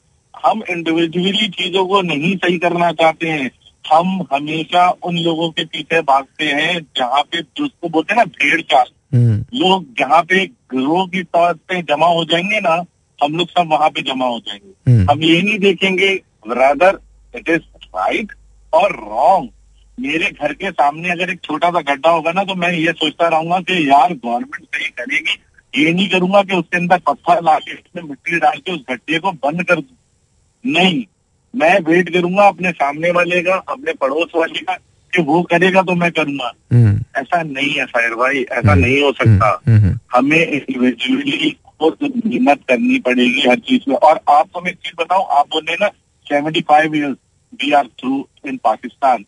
हम इंडिविजुअली चीज़ों को नहीं सही करना चाहते हैं। हम हमेशा उन लोगों के पीछे भागते हैं जहाँ पे जिसको बोलते हैं ना भेड़ चाल। हम्म। लोग जहाँ पे ग्रोह की तौर पे जमा हो जाएँगे ना हम लोग सब वहाँ पे जमा हो जाएँगे। हम्म। हम ये नहीं देखेंगे रादर इट इज़ राइट और रॉन्ग मेरे घर के सामने अगर एक छोटा सा गड्ढा होगा ना तो मैं ये सोचता रहूँगा कि यार गवर्नमेंट सही करेगी। ये नहीं करूँगा कि उसके अंदर पत्थर ला के उसमें मिट्टी डाल के उस गड्ढे को बंद कर दू। नहीं। मैं वेट करूँगा अपने सामने वाले का अपने पड़ोस वाले का कि वो करेगा तो मैं करूँगा। हम्म। ऐसा नहीं है साहिर भाई ऐसा हम्म। नहीं हो सकता। हम्म, हमें इंडिविजुअली खुद मेहनत करनी पड़ेगी हर चीज़ में। और आपको मैं एक चीज़ बताऊँ आप बोले ना seventy five years we are through in Pakistan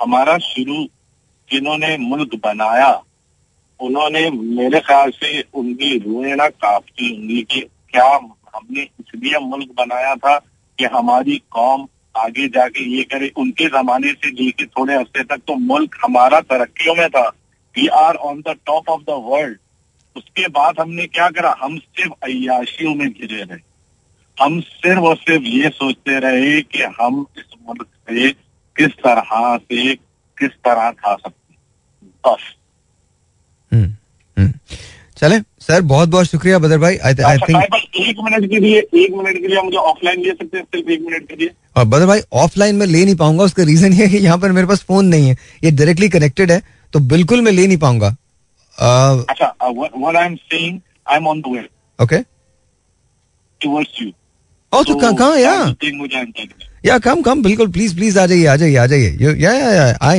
हमारा शुरू जिन्होंने मुल्क बनाया, उन्होंने मेरे ख्याल से उनकी रूहें ना काफ़ी होंगी कि क्या हमने इसलिए मुल्क बनाया था कि हमारी कौम आगे जाके ये करे। उनके जमाने से लेके थोड़े हफ़्ते तक तो मुल्क हमारा तरक्कियों में था। We are on the top of the world उसके बाद हमने क्या करा? हम सिर्फ़ अयाशियों में घिरे रहे। हम सिर्फ़ और सिर्फ़ ये सोचते रहे कि हम इस मुल्क से किस तरह से किस तरह खा सकते बस। हम्म, हम्म। चले सर बहुत बहुत शुक्रिया बदर भाई। आई आई अच्छा, थिंक एक मिनट के लिए एक मिनट के लिए मुझे ऑफलाइन ले सकते हैं सिर्फ़ एक मिनट के लिए? और बदर भाई ऑफलाइन में ले नहीं पाऊँगा उसका रीजन ये है कि यहाँ पर मेरे पास फ़ोन नहीं है। ये डायरेक्टली कनेक्टेड है तो बिल्कुल मैं ले नहीं पाऊँगा। अच्छा what I am saying I am on the way okay towards you ओ तो कहाँ कहाँ या मुझे जानकारी है। या कम कम बिल्कुल प्लीज़ प्लीज़ आ जाइए आ जाइए आ जाइए। या या या आए।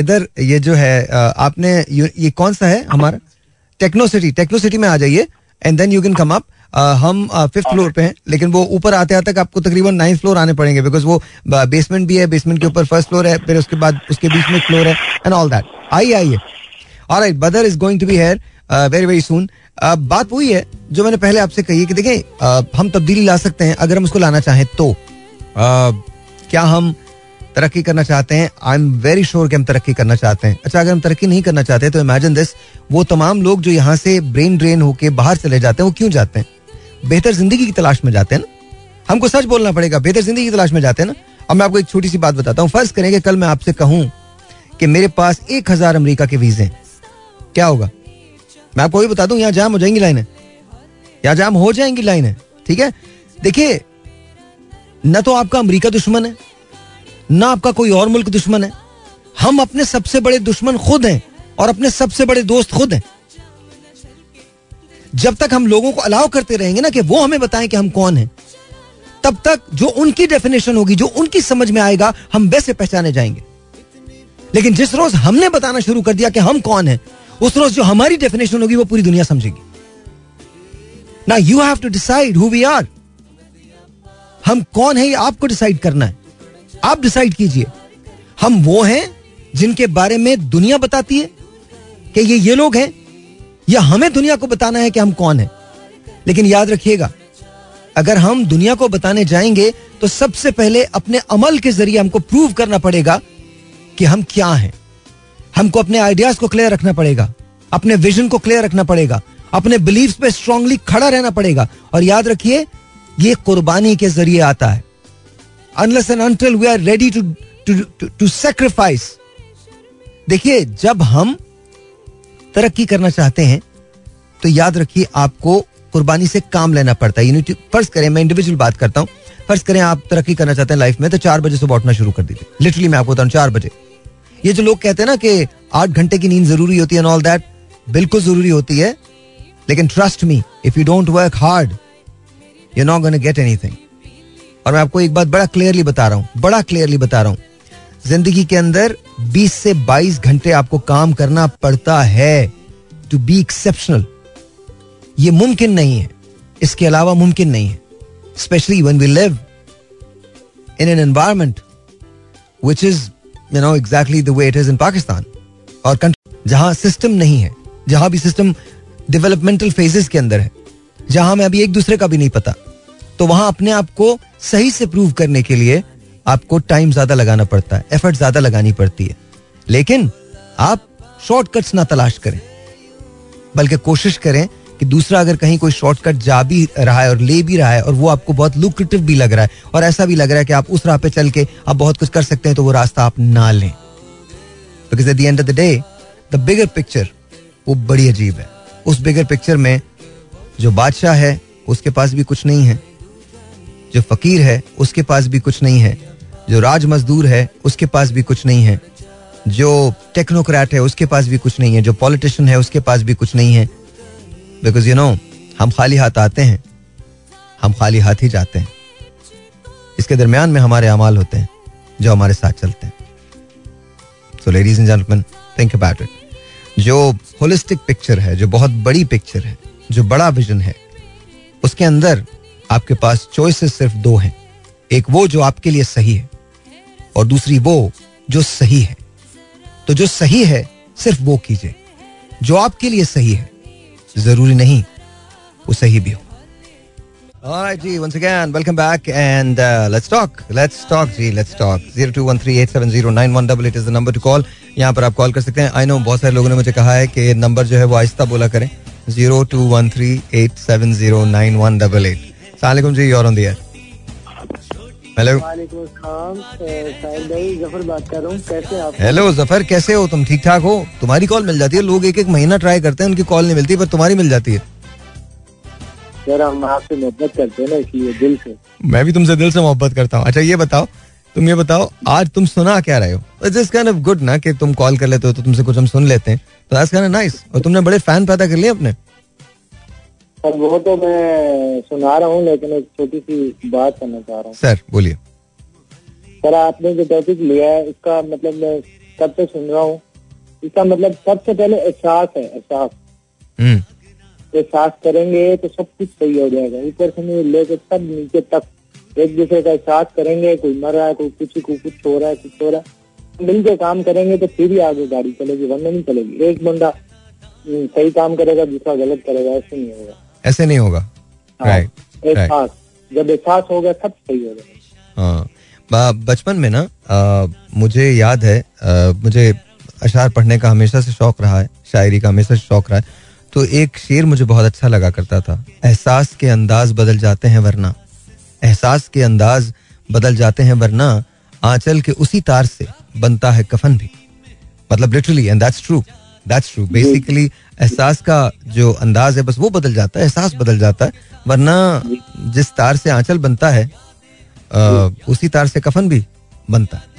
इधर ये जो है आपने ये कौन सा है हमारा? टेक्नो सिटी टेक्नो सिटी में आ जाइए and then you can come up हम फिफ्थ फ्लोर पे हैं लेकिन वो ऊपर आते आते आपको तकरीबन नाइन्थ फ्लोर आने पड़ेंगे बिकॉज़ वो बेसमेंट भी है बेसमेंट के ऊपर फ़र्स्ट फ्लोर है फिर उसके बाद उसके बीच में फ्लोर है एंड ऑल दैट आइए आइए। Alright Badar is going to be here very very soon बात वही है, जो मैंने पहले आपसे कही कि देखें हम तब्दीली ला सकते हैं अगर हम उसको लाना चाहें तो। क्या हम तरक्की करना चाहते हैं? आई एम वेरी श्योर कि हम तरक्की करना चाहते हैं। अच्छा अगर हम तरक्की नहीं करना चाहते तो इमेजिन दिस वो तमाम लोग जो यहाँ से ब्रेन ड्रेन होके बाहर चले जाते हैं, वो क्यों जाते हैं? बेहतर ज़िंदगी की तलाश में जाते हैं ना? हमको सच बोलना पड़ेगा, बेहतर ज़िंदगी की तलाश में जाते हैं ना? अब मैं आपको एक छोटी सी बात बताता हूँ। फ़र्ज़ करें कि कल मैं आपसे कहूँ कि मेरे पास एक हज़ार अमरीका के वीजे क्या होगा? मैं आपको वही बता दूँ, यहाँ जाम हो जाएँगी लाइनें। यहाँ जाम हो जाएँगी लाइनें, ठीक है? देखिए, ना तो आपका अमेरिका दुश्मन है, ना आपका कोई और मुल्क दुश्मन है। हम अपने सबसे बड़े दुश्मन खुद हैं और अपने सबसे बड़े दोस्त खुद हैं। जब तक हम लोगों को अलाउ करते रहेंगे ना कि वो हमें बताएँ कि हम कौन हैं, तब तक जो उनकी डेफिनेशन होगी, जो उनकी समझ में आएगा, हम वैसे पहचाने जाएँगे। लेकिन जिस रोज हमने बताना शुरू कर दिया कि हम कौन हैं उस रोज जो हमारी डेफिनेशन होगी, वो पूरी दुनिया समझेगी। ना you have to decide who we are हम कौन है, ये आपको डिसाइड करना है। आप डिसाइड कीजिए। हम वो हैं, जिनके बारे में दुनिया बताती है कि ये ये लोग हैं, या हमें दुनिया को बताना है कि हम कौन हैं। लेकिन याद रखिएगा, अगर हम दुनिया को बताने जाएँगे तो सबसे पहले अपने अमल के ज़रिए हमको प्रूव करना पड़ेगा कि हम क्या हैं। हमको अपने आइडियाज़ को क्लियर रखना पड़ेगा। अपने विजन को क्लियर रखना पड़ेगा। अपने बिलीव्स पे स्ट्रांगली खड़ा रहना पड़ेगा। और याद रखिए, ये कुर्बानी के ज़रिए आता है। Unless and until we are ready to to sacrifice देखिए, जब हम तरक्की करना चाहते हैं तो याद रखिए, आपको कुर्बानी से काम लेना पड़ता है। फ़र्ज़ करें, मैं इंडिविजुअल बात करता हूँ। फ़र्ज़ करें, आप तरक्की करना चाहते हैं लाइफ में तो चार बजे सुबह उठना शुरू कर दीजिए। लिटरली मैं आपको बताऊँ, चार बजे। ये जो लोग कहते हैं ना कि आठ घंटे की नींद ज़रूरी होती है ऑल दैट बिल्कुल ज़रूरी होती है। लेकिन trust me if you don't work hard you not gonna get anything और मैं आपको एक बात बड़ा क्लियरली बता रहा हूँ, बड़ा क्लियरली बता रहा हूँ। ज़िंदगी के अंदर 20 से 22 घंटे आपको काम करना पड़ता है टू बी एक्सेप्शनल ये मुमकिन नहीं है। इसके अलावा मुमकिन नहीं है। Specially when we live in an environment which is you know exactly the way it is in Pakistan और country, जहाँ सिस्टम नहीं है, जहाँ भी सिस्टम डेवलपमेंटल फेजेस के अंदर है, जहाँ में अभी एक दूसरे का भी नहीं पता तो वहाँ अपने आप को सही से प्रूव करने के लिए आपको टाइम ज़्यादा लगाना पड़ता है एफर्ट ज़्यादा लगानी पड़ती है। लेकिन आप शॉर्टकट्स ना तलाश करें, बल्कि कोशिश करें कि दूसरा अगर कहीं कोई शॉर्टकट जा भी रहा है और ले भी रहा है और वो आपको बहुत लुक्रेटिव भी लग रहा है और ऐसा भी लग रहा है कि आप उस राह पे चल के आप बहुत कुछ कर सकते हैं तो वो रास्ता आप ना लें। Because at the end of the day the bigger picture वो बड़ी अजीब है। उस बिगर पिक्चर में जो बादशाह है, उसके पास भी कुछ नहीं है। जो फकीर है, उसके पास भी कुछ नहीं है। जो राज मजदूर है, उसके पास भी कुछ नहीं है। जो टेक्नोक्रेट है, उसके पास भी कुछ नहीं है। जो पॉलिटिशियन है, उसके पास भी कुछ नहीं है। बिकॉज़ यू नो हम खाली हाथ आते हैं, हम खाली हाथ ही जाते हैं। इसके दरमियान में हमारे अमाल होते हैं, जो हमारे साथ चलते हैं। So ladies and gentleman think about it जो होलिस्टिक पिक्चर है, जो बहुत बड़ी पिक्चर है, जो बड़ा विजन है, उसके अंदर आपके पास चॉइसेस सिर्फ़ दो हैं। एक वो जो आपके लिए सही है, और दूसरी वो जो सही है। तो जो सही है, सिर्फ़ वो कीजिए। जो आपके लिए सही है ज़रूरी नहीं वो सही भी हो Alright, ji, once again, welcome back and uh, let's talk. Let's talk, ji, let's talk. 0213870918 is the number to call. यहाँ पर आप कॉल कर सकते हैं I know बहुत सारे लोगों ने मुझे कहा है कि नंबर जो है वो आहिस्ता बोला करें zero two one three eight seven zero hello Zafar बात कर रहा हूँ। कैसे आप? हेलो ज़फ़र कैसे हो? तुम ठीक ठाक हो? तुम्हारी कॉल मिल जाती है लोग एक एक महीना ट्राई करते हैं उनकी कॉल नहीं मिलती पर तुम्हारी मिल जाती है। सर हम आपसे मोहब्बत करते हैं ना इसलिए दिल से। मैं भी तुमसे दिल से मोहब्बत करता हूँ। अच्छा ये बताओ तुम ये बताओ आज तुम सुना क्या रहे हो? इट्स काइंड ऑफ़ गुड ना कि तुम कॉल कर लेते हो तो तुमसे कुछ हम सुन लेते हैं। तो दैट्स काइंड ऑफ़ नाइस और तुमने बड़े फ़ैन पैदा कर लिए अपने? सर वो तो मैं सुना रहा हूँ लेकिन एक छोटी सी बात करना चाह रहा हूँ। सर बोलिए। सर आपने जो टॉपिक लिया है इसका मतलब मैं कब से सुन रहा हूँ? इसका मतलब सबसे पहले एहसास है एहसास। हम्म। एहसास करेंगे तो सब कुछ सही हो जाएगा। ऊपर से नहीं लेकर सब नीचे तक एक दूसरे का एहसास करेंगे कोई मर रहा है कोई कुछ कोई कुछ हो रहा है कुछ हो रहा है। मिलकर काम करेंगे तो फिर ही आगे गाड़ी चलेगी वरना नहीं चलेगी। एक बंदा हम्म, सही काम करेगा दूसरा गलत करेगा ऐसे नहीं होगा। ऐसे नहीं होगा। हाँ, राइट राइट जब एहसास होगा सब सही होगा हाँ। बचपन में ना आ, मुझे याद है आ, मुझे अशार पढ़ने का हमेशा से शौक रहा है शायरी का हमेशा से शौक रहा है। तो एक शेर मुझे बहुत अच्छा लगा करता था एहसास के अंदाज बदल जाते हैं वरना। एहसास के अंदाज बदल जाते हैं वरना आंचल के उसी तार से बनता है कफन भी। मतलब literally and that's true that's true basically एहसास का जो अंदाज है बस वो बदल जाता है एहसास बदल जाता है। वरना जिस तार से आंचल बनता है अ, उसी तार से कफन भी बनता है।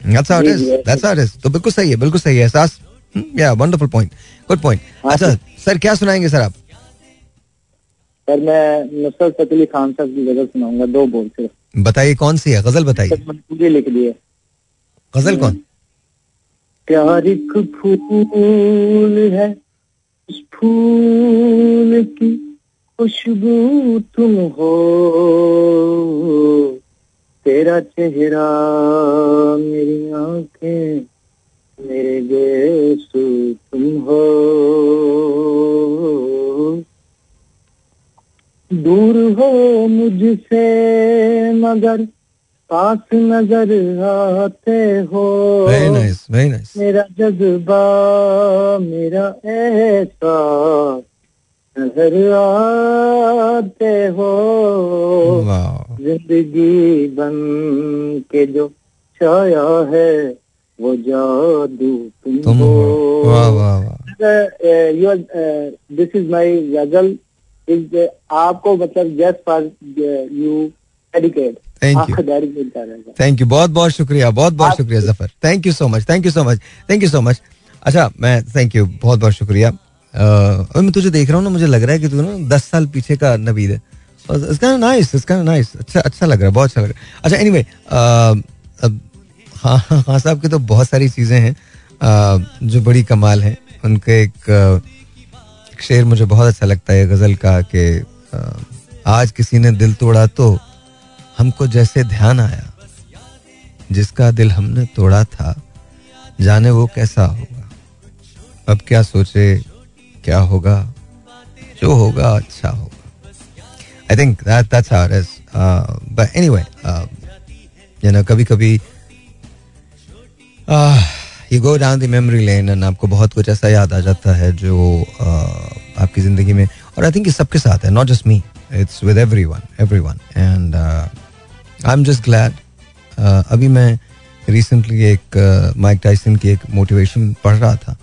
That's how it is. That's how it is. तो बिल्कुल सही है बिल्कुल सही है। एहसास या वंडरफुल पॉइंट गुड पॉइंट अच्छा सर। क्या सुनाएँगे सर आप? सर मैं नुसरत फतेह अली खान साहब की गज़ल सुनाऊँगा दो बोल सिर्फ़। बताइए कौन सी है? गज़ल बताइए। पूरी लिख दी है गज़ल कौन? प्यार एक फूल है फूल की खुशबू तुम हो। तेरा चेहरा मेरी आँखें, मेरे गेसु तुम हो। दूर हो मुझसे मगर पास नज़र आते हो। वेरी नाइस वेरी नाइस मेरा जज्बा मेरा ऐसा नज़र आते हो। ज़िंदगी बन के जो छाया है वो जादू तुम, तुम हो। This is my ghazal is आपको मतलब just for you thank you बहुत बहुत शुक्रिया बहुत बहुत शुक्रिया Zafar. Thank you so much thank you so much thank you so much अच्छा मैं थैंक यू बहुत बहुत शुक्रिया। मैं तुझे देख रहा हूँ ना मुझे लग रहा है कि तू ना दस साल पीछे का नबीद है। इसका नाइस इसका नाइस अच्छा अच्छा लग रहा है बहुत अच्छा लग रहा है। अच्छा एनीवे हाँ हाँ हाँ साहब की तो बहुत सारी चीज़ें हैं। जो बड़ी कमाल हैं। उनके एक एक शेर मुझे बहुत अच्छा लगता है गज़ल का कि आज किसी ने दिल तोड़ा तो हमको जैसे ध्यान आया जिसका दिल हमने तोड़ा था जाने वो कैसा होगा। अब क्या सोचे क्या होगा जो होगा अच्छा होगा। I think that that's how is but anyway you know कभी कभी you go down the memory lane and आपको बहुत कुछ ऐसा याद आ जाता है जो uh, आपकी ज़िंदगी में और आई थिंक ये सबके साथ है not just me it's with every one every one and I am just glad अभी मैं रिसेंटली एक माइक uh, टाइसन की एक मोटिवेशन पढ़ रहा था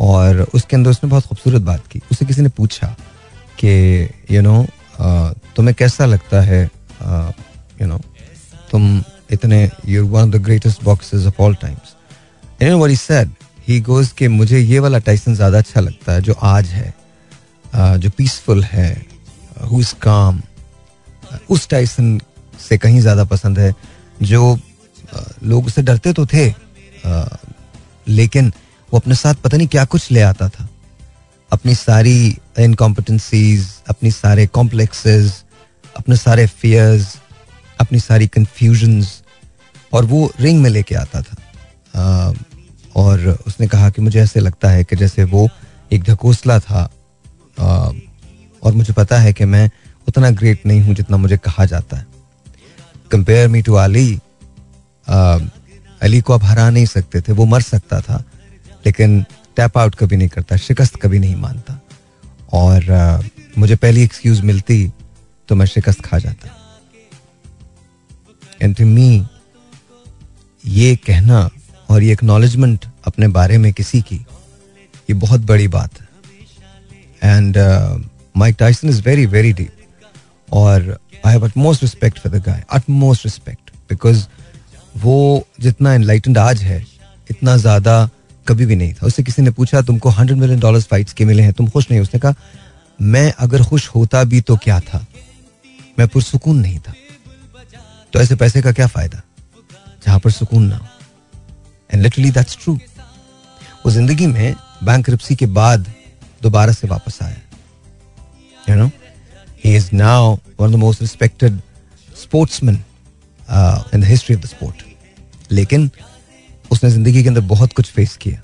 और उसके अंदर उसने बहुत खूबसूरत बात की। उसे किसी ने पूछा कि यू नो तुम्हें कैसा लगता है यू नो तुम इतने your one of the greatest boxes of all times you know what said he goes कि मुझे ये वाला टाइसन ज़्यादा अच्छा लगता है जो आज है uh, जो पीसफुल है हु इज़ काम उस टाइसन से कहीं ज़्यादा पसंद है, जो लोग उससे डरते तो थे लेकिन वो अपने साथ पता नहीं क्या कुछ ले आता था। अपनी सारी इनकॉम्पिटेंसीज अपनी सारे कॉम्प्लेक्सेस अपने सारे फियर्स अपनी सारी कंफ्यूजन्स और वो रिंग में लेके आता था। और उसने कहा कि मुझे ऐसे लगता है कि जैसे वो एक ढकोसला था और मुझे पता है कि मैं उतना ग्रेट नहीं हूँ जितना मुझे कहा जाता है। Compare me to Ali Ali को आप हरा नहीं सकते थे वो मर सकता था लेकिन टैप आउट कभी नहीं करता शिकस्त कभी नहीं मानता। और uh, मुझे पहली एक्सक्यूज मिलती तो मैं शिकस्त खा जाता। एंड टू मी ये कहना और ये एक्नॉलेजमेंट अपने बारे में किसी की ये बहुत बड़ी बात है। And Mike Tyson is very very deep और I have most respect for the guy most respect because वो जितना इनलाइटेंड आज है, इतना ज़्यादा कभी भी नहीं था। उससे किसी ने पूछा, तुमको हंड्रेड मिलियन डॉलर फाइट्स के मिले हैं, तुम खुश नहीं? उसने कहा, मैं अगर खुश होता भी तो क्या था? मैं पुरसकून नहीं था। तो ऐसे पैसे का क्या फ़ायदा? जहाँ पर सुकून ना हो। एंड लिटरली दैट्स ट्रू वो ज़िंदगी में बैंक के बाद दोबारा से वापस आया। You know he is now one of the most respected sportsman in the history of the sport लेकिन उसने ज़िंदगी के अंदर बहुत कुछ फेस किया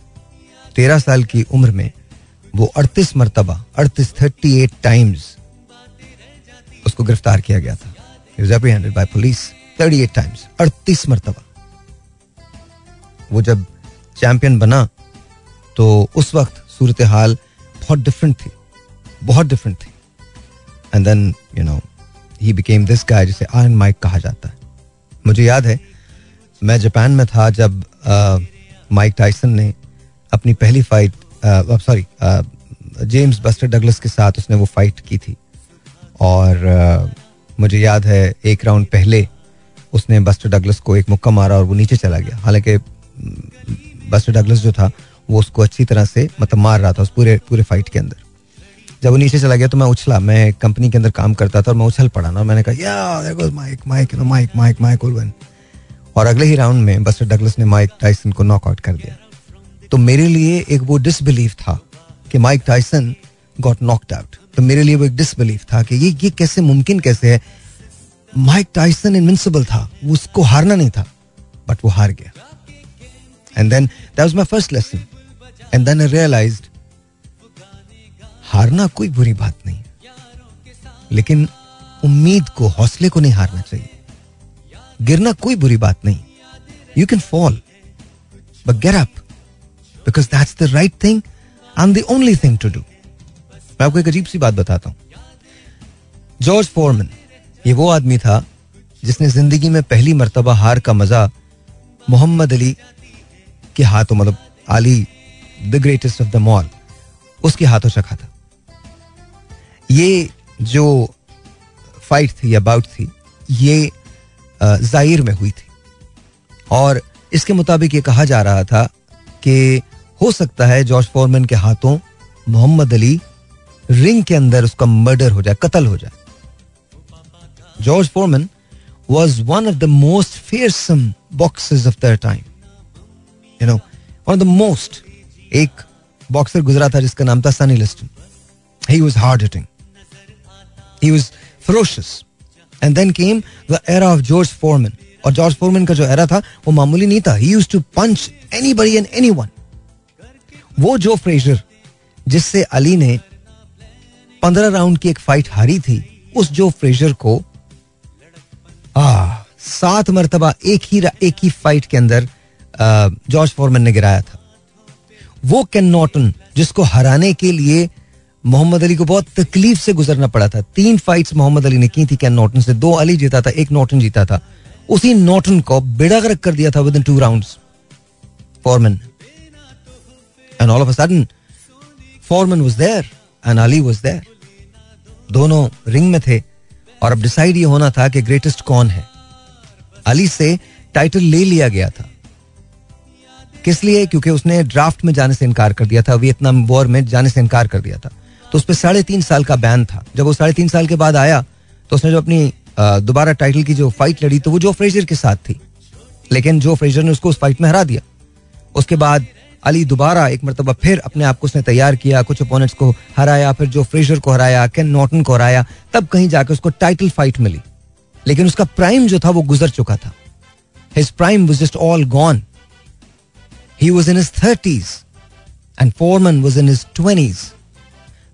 तेरह साल की उम्र में वो अड़तीस मरतबा अड़तीस थर्टी एट टाइम्स उसको गिरफ़्तार किया गया था by police thirty eight times अड़तीस मरतबा वो जब चैंपियन बना तो उस वक्त सूरत हाल बहुत डिफरेंट थी बहुत डिफरेंट थी and then you know he became this guy जिसे आयरन माइक कहा जाता है। मुझे याद है मैं जापान में था जब माइक टाइसन ने अपनी पहली fight sorry James Buster Douglas के साथ उसने वो फाइट की थी। और uh, मुझे याद है एक राउंड पहले उसने बस्टर डगलस को एक मुक्का मारा और वो नीचे चला गया। हालाँकि बस्टर डगलस जो था वो उसको अच्छी तरह से मतलब मार रहा था उस पूरे पूरे फाइट के अंदर। जब वो नीचे चला गया तो मैं उछला, मैं कंपनी के अंदर काम करता था और मैं उछल पड़ा ना। मैंने कहा Mike Mike Mike Mike Mike और अगले ही राउंड में बस्टर डगलस ने माइक टाइसन को नॉकआउट कर दिया। तो मेरे लिए एक वो डिसबिलीव था कि Mike Tyson got knocked out तो मेरे लिए वो एक डिसबिलीव था कि ये ये कैसे मुमकिन कैसे है। माइक टाइसन इनविंसिबल था उसको हारना नहीं था बट वो हार गया। And then that was my first lesson and then I realised हारना कोई बुरी बात नहीं। लेकिन उम्मीद को, हौसले को नहीं हारना चाहिए। गिरना कोई बुरी बात नहीं। You can fall but get up because that's the right thing and the only thing to do मैं आपको एक अजीब सी बात बताता हूँ। जॉर्ज फोरमन ये वो आदमी था जिसने ज़िंदगी में पहली मरतबा हार का मज़ा मोहम्मद अली के हाथों मतलब Ali the greatest of the mall उसके हाथों चखा था। ये जो फाइट थी या बाउट थी, ये ज़ाहिर में हुई थी। और इसके मुताबिक ये कहा जा रहा था कि हो सकता है जॉर्ज फॉरमैन के हाथों मोहम्मद अली रिंग के अंदर उसका मर्डर हो जाए, कत्ल हो जाए। George Foreman was one of the most fearsome boxers of their time you know one of the most एक बॉक्सर गुजरा था जिसका नाम था Sonny Liston he was hard hitting he was ferocious and then came the era of George Foreman और जॉर्ज फोरमन का जो एरा था वो मामूली नहीं था. He use to punch anybody and anyone वो जो फ्रेजर जिससे अली ने पंद्रह राउंड की एक फाइट हारी थी उस जो फ्रेजर को आ, सात मरतबा एक ही एक ही फाइट के अंदर जॉर्ज फॉरमैन ने गिराया था। वो कैन नॉटन जिसको हराने के लिए मोहम्मद अली को बहुत तकलीफ़ से गुजरना पड़ा था। तीन फाइट्स मोहम्मद अली ने की थी कैन नॉटन से? दो अली जीता था, एक नॉटन जीता था। उसी नॉटन को बेड़ा गर्क कर दिया था within two rounds Foreman and all of a sudden Foreman was there and Ali was there दोनों रिंग में थे और अब डिसाइड ये होना था कि ग्रेटेस्ट कौन है। अली से टाइटल ले लिया गया था। किस लिए? क्योंकि उसने ड्राफ्ट में जाने से इनकार कर दिया था वियतनाम वॉर में जाने से इनकार कर दिया था। तो उस पर साढ़े तीन साल का बैन था। जब वो साढ़े तीन साल के बाद आया तो उसने जो अपनी दोबारा टाइटल की जो फाइट लड़ी तो वो जो फ्रेजर के साथ थी। लेकिन जो फ्रेजर ने उसको उस फाइट में हरा दिया। उसके बाद अली दोबारा एक मरतबा फिर अपने आप को उसने तैयार किया, कुछ अपोनेंट्स को हराया, फिर जो फ्रेजर को हराया केन नॉटन को हराया, तब कहीं जाकर उसको टाइटल फाइट मिली। लेकिन उसका प्राइम जो था, वो गुजर चुका था। His prime was just all gone he was in his thirties and Foreman was in his twenties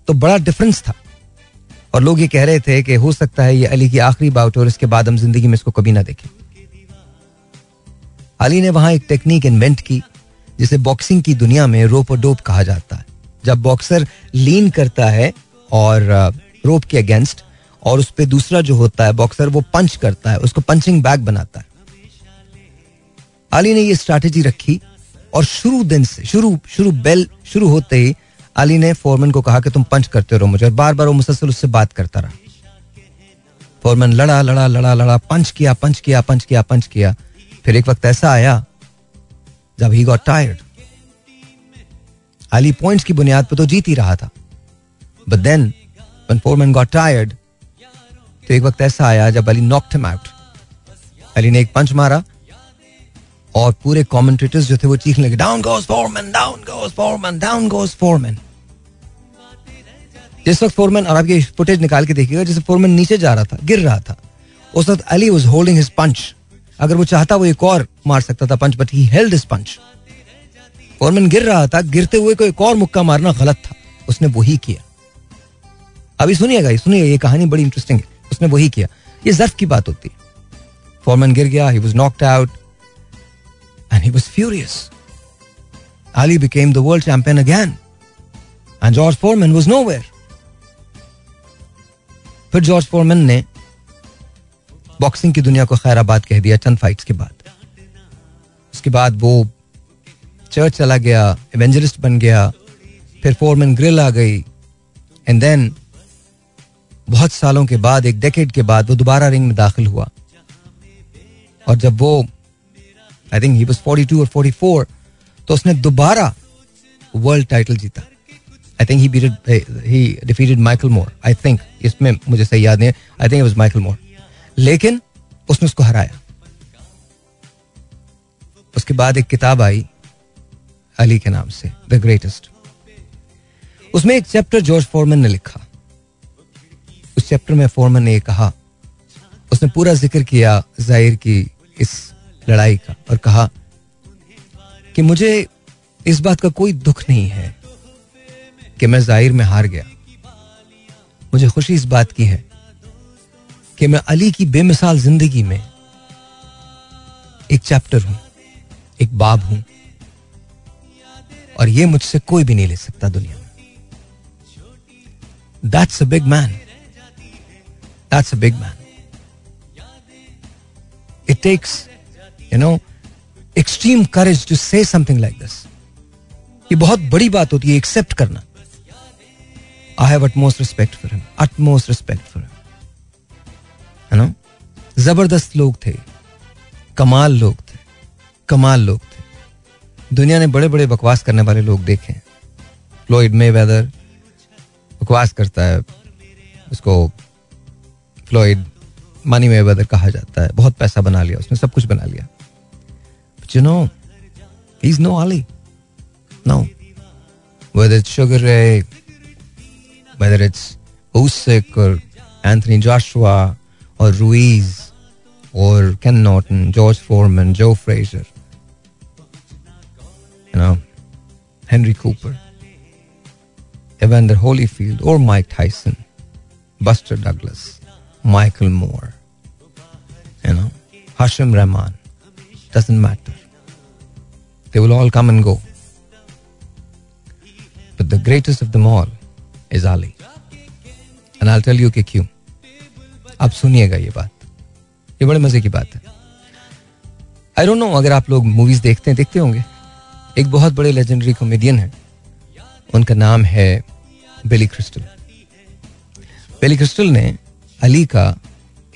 तो बड़ा डिफरेंस था। और लोग ये कह रहे थे कि हो सकता है ये अली की आखिरी बाउट और इसके बाद हम ज़िंदगी में इसको कभी ना देखें। अली ने वहाँ एक टेक्निक इन्वेंट की, जिसे बॉक्सिंग की दुनिया में रोप और डोप कहा जाता है। जब बॉक्सर लीन करता है और रोप के अगेंस्ट और उस पर दूसरा जो होता है बॉक्सर वो पंच करता है, उसको पंचिंग बैग बनाता है। अली ने ये स्ट्रैटेजी रखी और शुरू दिन से, शुरू शुरू बेल शुरू होते ही अली ने फोरमैन को कहा कि तुम पंच करते रहो मुझे, और बार बार वो मुसलसल उससे बात करता रहा। फोरमैन लड़ा लड़ा लड़ा लड़ा, पंच किया पंच किया पंच किया पंच किया। फिर एक वक्त ऐसा आया, जब he got tired Ali points की बुनियाद पर तो जीत ही रहा था। But then when Foreman got tired तो एक वक्त ऐसा आया जब Ali knocked him out Ali ने एक पंच मारा और पूरे कमेंटेटर्स जो थे वो चीखने लगे down goes Foreman down goes Foreman down goes Foreman जिस वक्त फोरमैन और आप ये फुटेज निकाल के देखिएगा, जैसे फोरमैन नीचे जा रहा था, गिर रहा था, उस वक्त Ali was holding his punch अगर वो चाहता वो एक और मार सकता था punch but he held his punch Foreman गिर रहा था, गिरते हुए को एक और मुक्का मारना गलत था। उसने वही किया। अभी सुनिएगा सुनिए, ये कहानी बड़ी इंटरेस्टिंग है। उसने वही किया। ये जर्फ की बात होती है। फोरमैन गिर गया he was knocked out and he was furious Ali became the world champion again. And George Foreman was nowhere. फिर जॉर्ज फोरमैन ने बॉक्सिंग की दुनिया को खैराबाद कह दिया चंद फाइट्स के बाद उसके बाद वो चर्च चला गया एवेंजलिस्ट बन गया, फिर फोरमैन ग्रिल आ गई एंड देन बहुत सालों के बाद, एक डेकेड के बाद वो दोबारा रिंग में दाखिल हुआ और जब वो आई थिंक ही वाज 42 और 44 तो उसने दोबारा वर्ल्ड टाइटल जीता। I think he beated he defeated Michael Moore I think इसमें मुझे सही याद नहीं I think it was Michael Moore लेकिन उसने उसको हराया। उसके बाद एक किताब आई अली के नाम से द ग्रेटेस्ट उसमें एक चैप्टर जॉर्ज फोरमैन ने लिखा। उस चैप्टर में फोरमैन ने कहा। उसने पूरा ज़िक्र किया ज़ाहिर की इस लड़ाई का और कहा कि मुझे इस बात का कोई दुख नहीं है कि मैं ज़ाहिर में हार गया। मुझे खुशी इस बात की है कि मैं अली की बेमिसाल ज़िंदगी में एक चैप्टर हूँ, एक बाब हूँ और ये मुझसे कोई भी नहीं ले सकता दुनिया में। That's a big man that's a big man it takes you know extreme courage to say something like this ये बहुत बड़ी बात होती है एक्सेप्ट करना। I have utmost respect for him utmost respect for him है ना ज़बरदस्त लोग थे, कमाल लोग थे, कमाल लोग थे। दुनिया ने बड़े बड़े बकवास करने वाले लोग देखे फ्लोइड मे वेदर बकवास करता है, उसको फ्लोइड मनी मे वेदर कहा जाता है। बहुत पैसा बना लिया, उसने सब कुछ बना लिया। you know, he's no Ali. No. Whether it's Sugar Ray, whether it's Usyk or Anthony Joshua or Ruiz or Ken Norton, George Foreman, Joe Frazier, you know, Henry Cooper, Evander Holyfield or Mike Tyson, Buster Douglas, Michael Moore, you know, Hashim Rahman, doesn't matter. They will all come and go. But the greatest of them all is Ali. And I'll tell you कि क्यों? आप सुनिएगा ये बात। ये बड़े मज़े की बात है। आई डोंट नो अगर आप लोग मूवीज़ देखते हैं, देखते होंगे। एक बहुत बड़े लेजेंडरी कॉमेडियन है। उनका नाम है बेली क्रिस्टल बेली क्रिस्टल ने अली का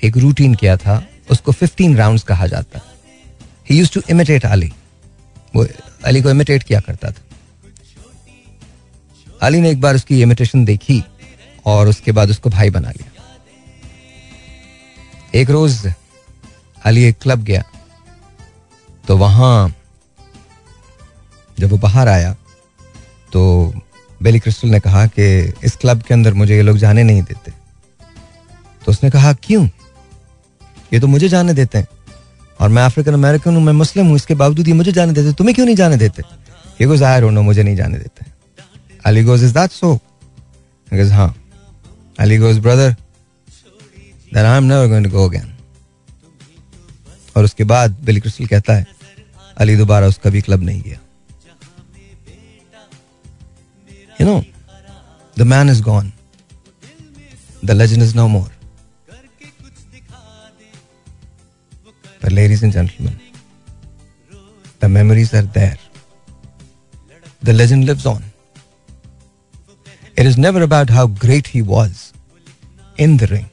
एक रूटीन किया था। उसको 15 राउंड्स कहा जाता। He use to imitate Ali वो अली को इमिटेट किया करता था। अली ने एक बार उसकी इमिटेशन देखी और उसके बाद उसको भाई बना लिया। एक रोज अली एक क्लब गया तो वहाँ जब वो बाहर आया तो बेली क्रिस्टल ने कहा कि इस क्लब के अंदर मुझे ये लोग जाने नहीं देते। तो उसने कहा, क्यों? ये तो मुझे जाने देते हैं। और मैं अफ्रीकन अमेरिकन हूँ, मैं मुस्लिम हूँ, इसके बावजूद ये मुझे जाने देते, तुम्हें क्यों नहीं जाने देते? ये को ज़ाहिर हो मुझे नहीं जाने देते. Ali goes is that so हाँ. Ali goes brother then I am never going to go again और उसके बाद बिली क्रिस्टल कहता है अली दोबारा उसका भी क्लब नहीं गया. You know the man is gone the legend is no more But ladies and gentlemen, The memories are there. The legend lives on. It is never about how great he was in the ring.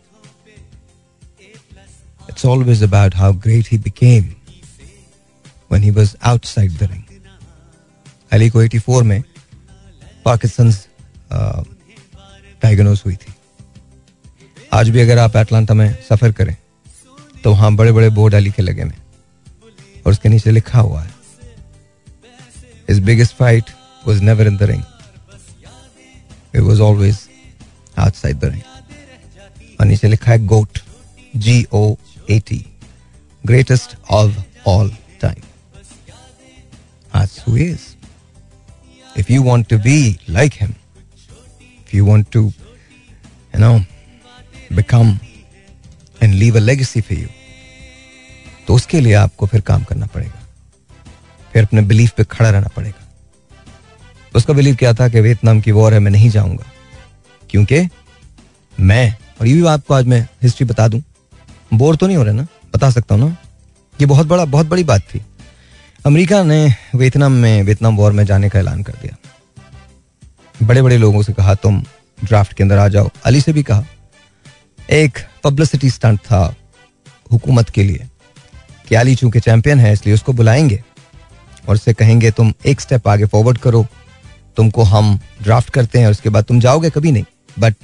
It's always about how great he became when he was outside the ring. Ali को 84 में पाकिस्तान डायग्नोज हुई थी आज भी अगर आप एटलांटा में सफ़र करें तो वहाँ बड़े बड़े बोर्ड अली के लगे में और उसके नीचे लिखा हुआ है His biggest fight was never in the ring. It was always outside the ring. और नीचे लिखा है goat G O A T greatest of all time That's who is. If you want to be like him, if you want to, you know, become and leave a legacy तो उसके लिए आपको फिर काम करना पड़ेगा। फिर अपने बिलीफ पे खड़ा रहना पड़ेगा। उसका बिलीव क्या था कि वियतनाम की वॉर है, मैं नहीं जाऊँगा। क्योंकि मैं, और ये भी आपको आज मैं हिस्ट्री बता दूँ, बोर तो नहीं हो रहा ना? बता सकता हूँ ना? ये बहुत बड़ा, बहुत बड़ी बात थी। अमेरिका ने वियतनाम में, वियतनाम वॉर में जाने का ऐलान कर दिया। बड़े बड़े लोगों से कहा, तुम ड्राफ्ट के अंदर आ जाओ। अली से भी कहा, एक पब्लिसिटी स्टंट था हुकूमत के लिए। कि अली चूँकि चैंपियन है, इसलिए उसको बुलाएँगे और उससे कहेंगे, तुम एक स्टेप आगे फॉरवर्ड करो। तुमको हम ड्राफ्ट करते हैं और उसके बाद तुम जाओगे कभी नहीं। बट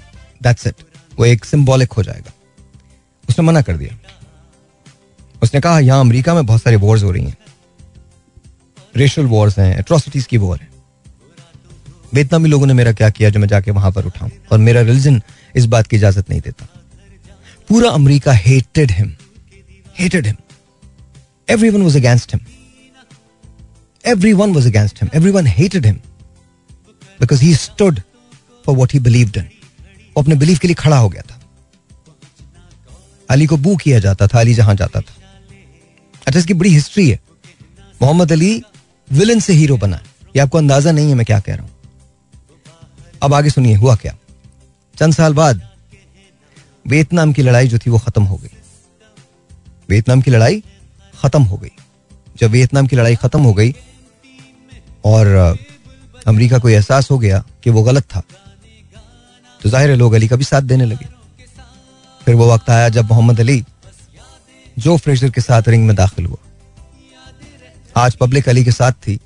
दैट्स इट वो एक सिम्बॉलिक हो जाएगा। उसने मना कर दिया। उसने कहा, यहाँ अमेरिका में बहुत सारी वॉर्स हो रही हैं। रेशल वॉर्स हैं एट्रोसिटीज की वॉर है। वियतनामी लोगों ने मेरा क्या किया जो मैं जाके वहाँ पर उठाऊं? और मेरा रिलीजन इस बात की इजाज़त नहीं देता। पूरा America hated him hated him everyone was against him everyone was against him. Everyone hated him. Because he stood for what he believed in. वो अपने बिलीफ के लिए खड़ा हो गया था। अली को बू किया जाता था, अली जहाँ जाता था। अच्छा इसकी बड़ी हिस्ट्री है। मोहम्मद अली विलन से हीरो बना ये आपको अंदाज़ा नहीं है मैं क्या कह रहा हूँ। अब आगे सुनिए, हुआ क्या? चंद साल बाद वियतनाम की लड़ाई जो थी वो खत्म हो गई। वियतनाम की लड़ाई खत्म हो गई। जब वियतनाम की लड़ाई खत्म हो गई और अमेरिका को एहसास हो गया कि वो गलत था तो ज़ाहिर है लोग अली का भी साथ देने लगे। फिर वो वक्त आया जब मोहम्मद अली जो फ्रेशर के साथ रिंग में दाखिल हुआ। आज पब्लिक अली के साथ थी,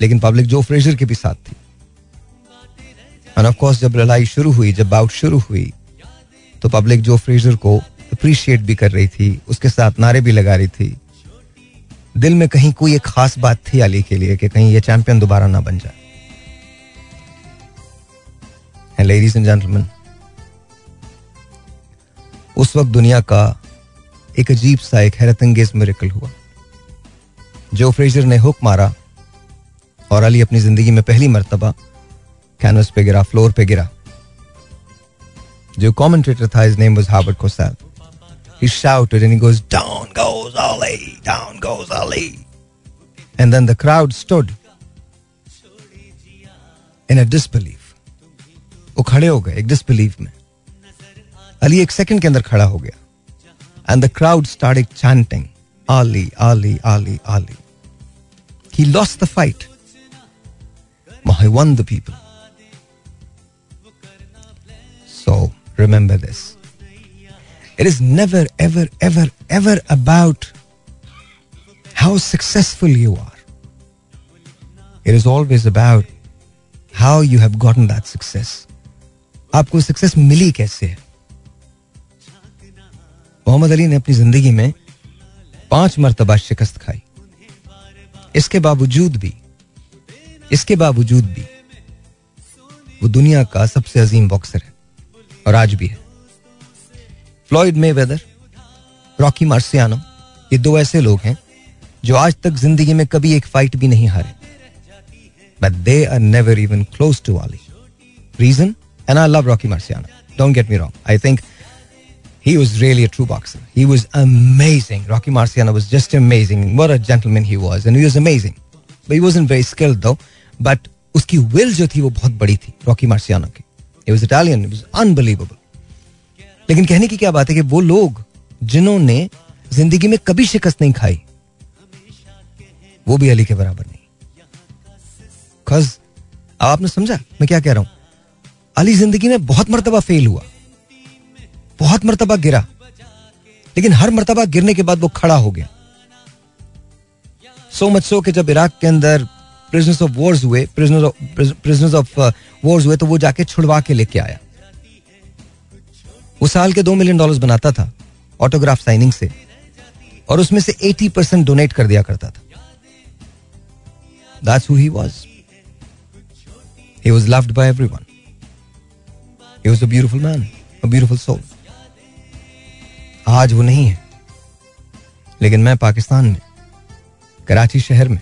लेकिन पब्लिक जो फ्रेजर के भी साथ थी। एंड ऑफ़ कोर्स जब लड़ाई शुरू हुई, जब बाउट शुरू हुई तो पब्लिक जो फ्रेजर को अप्रिशिएट भी कर रही थी, उसके साथ नारे भी लगा रही थी। दिल में कहीं कोई एक खास बात थी अली के लिए कि कहीं ये चैंपियन दोबारा ना बन जाए। लेडीज़ एंड जेंटलमैन उस वक्त दुनिया का एक अजीब सा, एक हैरत अंगेज मेरिकल हुआ। जो फ्रेजर ने हुक मारा और अली अपनी ज़िंदगी में पहली मरतबा कैनवस पे गिरा फ्लोर पे गिरा। जो कमेंटेटर था his name was Howard Cosell he shouted and he goes down goes Ali down goes Ali and then the crowd stood in a disbelief वो खड़े हो गए एक डिसबिलीफ में अली एक सेकंड के अंदर खड़ा हो गया and the crowd started chanting आली आली आली आली he lost the fight he won the people so remember it is never ever ever ever about how successful you are it is always about how you have gotten that success आपको सक्सेस मिली कैसे? है मोहम्मद अली ने अपनी ज़िंदगी में पाँच मरतबा शिकस्त खाई। इसके बावजूद भी, इसके बावजूद भी, वो दुनिया का सबसे अजीम बॉक्सर है और आज भी है। Floyd Mayweather Rocky Marciano ये दो ऐसे लोग हैं जो आज तक ज़िंदगी में कभी एक फाइट भी नहीं हारे but they are never even close to वाली reason and I love Rocky Marciano don't get me wrong I think he was really a true boxer. He was amazing. Rocky Marciano was just amazing. What a gentleman he was, and he was amazing. But he wasn't very skilled though. But उसकी will जो थी वो बहुत बड़ी थी रॉकी मार्सियानो की. He was Italian. It was unbelievable. लेकिन कहने की क्या बात है कि वो लोग जिन्होंने ज़िंदगी में कभी शिकस्त नहीं खाई, वो भी अली के बराबर नहीं। कज आपने समझा, मैं क्या कह रहा हूँ? अली ज़िंदगी में बहुत मरतबा फेल हुआ, बहुत मरतबा गिरा, लेकिन हर मरतबा गिरने के बाद वो खड़ा हो गया। सो मच सो कि जब इराक के अंदर प्रिजनर्स ऑफ़ वॉर्स हुए प्रिजनर्स ऑफ़ वॉर्स हुए तो वो जाके छुड़वा के लेके आया। वो साल के दो मिलियन डॉलर्स बनाता था ऑटोग्राफ साइनिंग से और उसमें से एटी परसेंट डोनेट कर दिया करता था That's who he was. He was loved by everyone. He was a beautiful man, a beautiful soul. आज वो नहीं है लेकिन मैं पाकिस्तान में कराची शहर में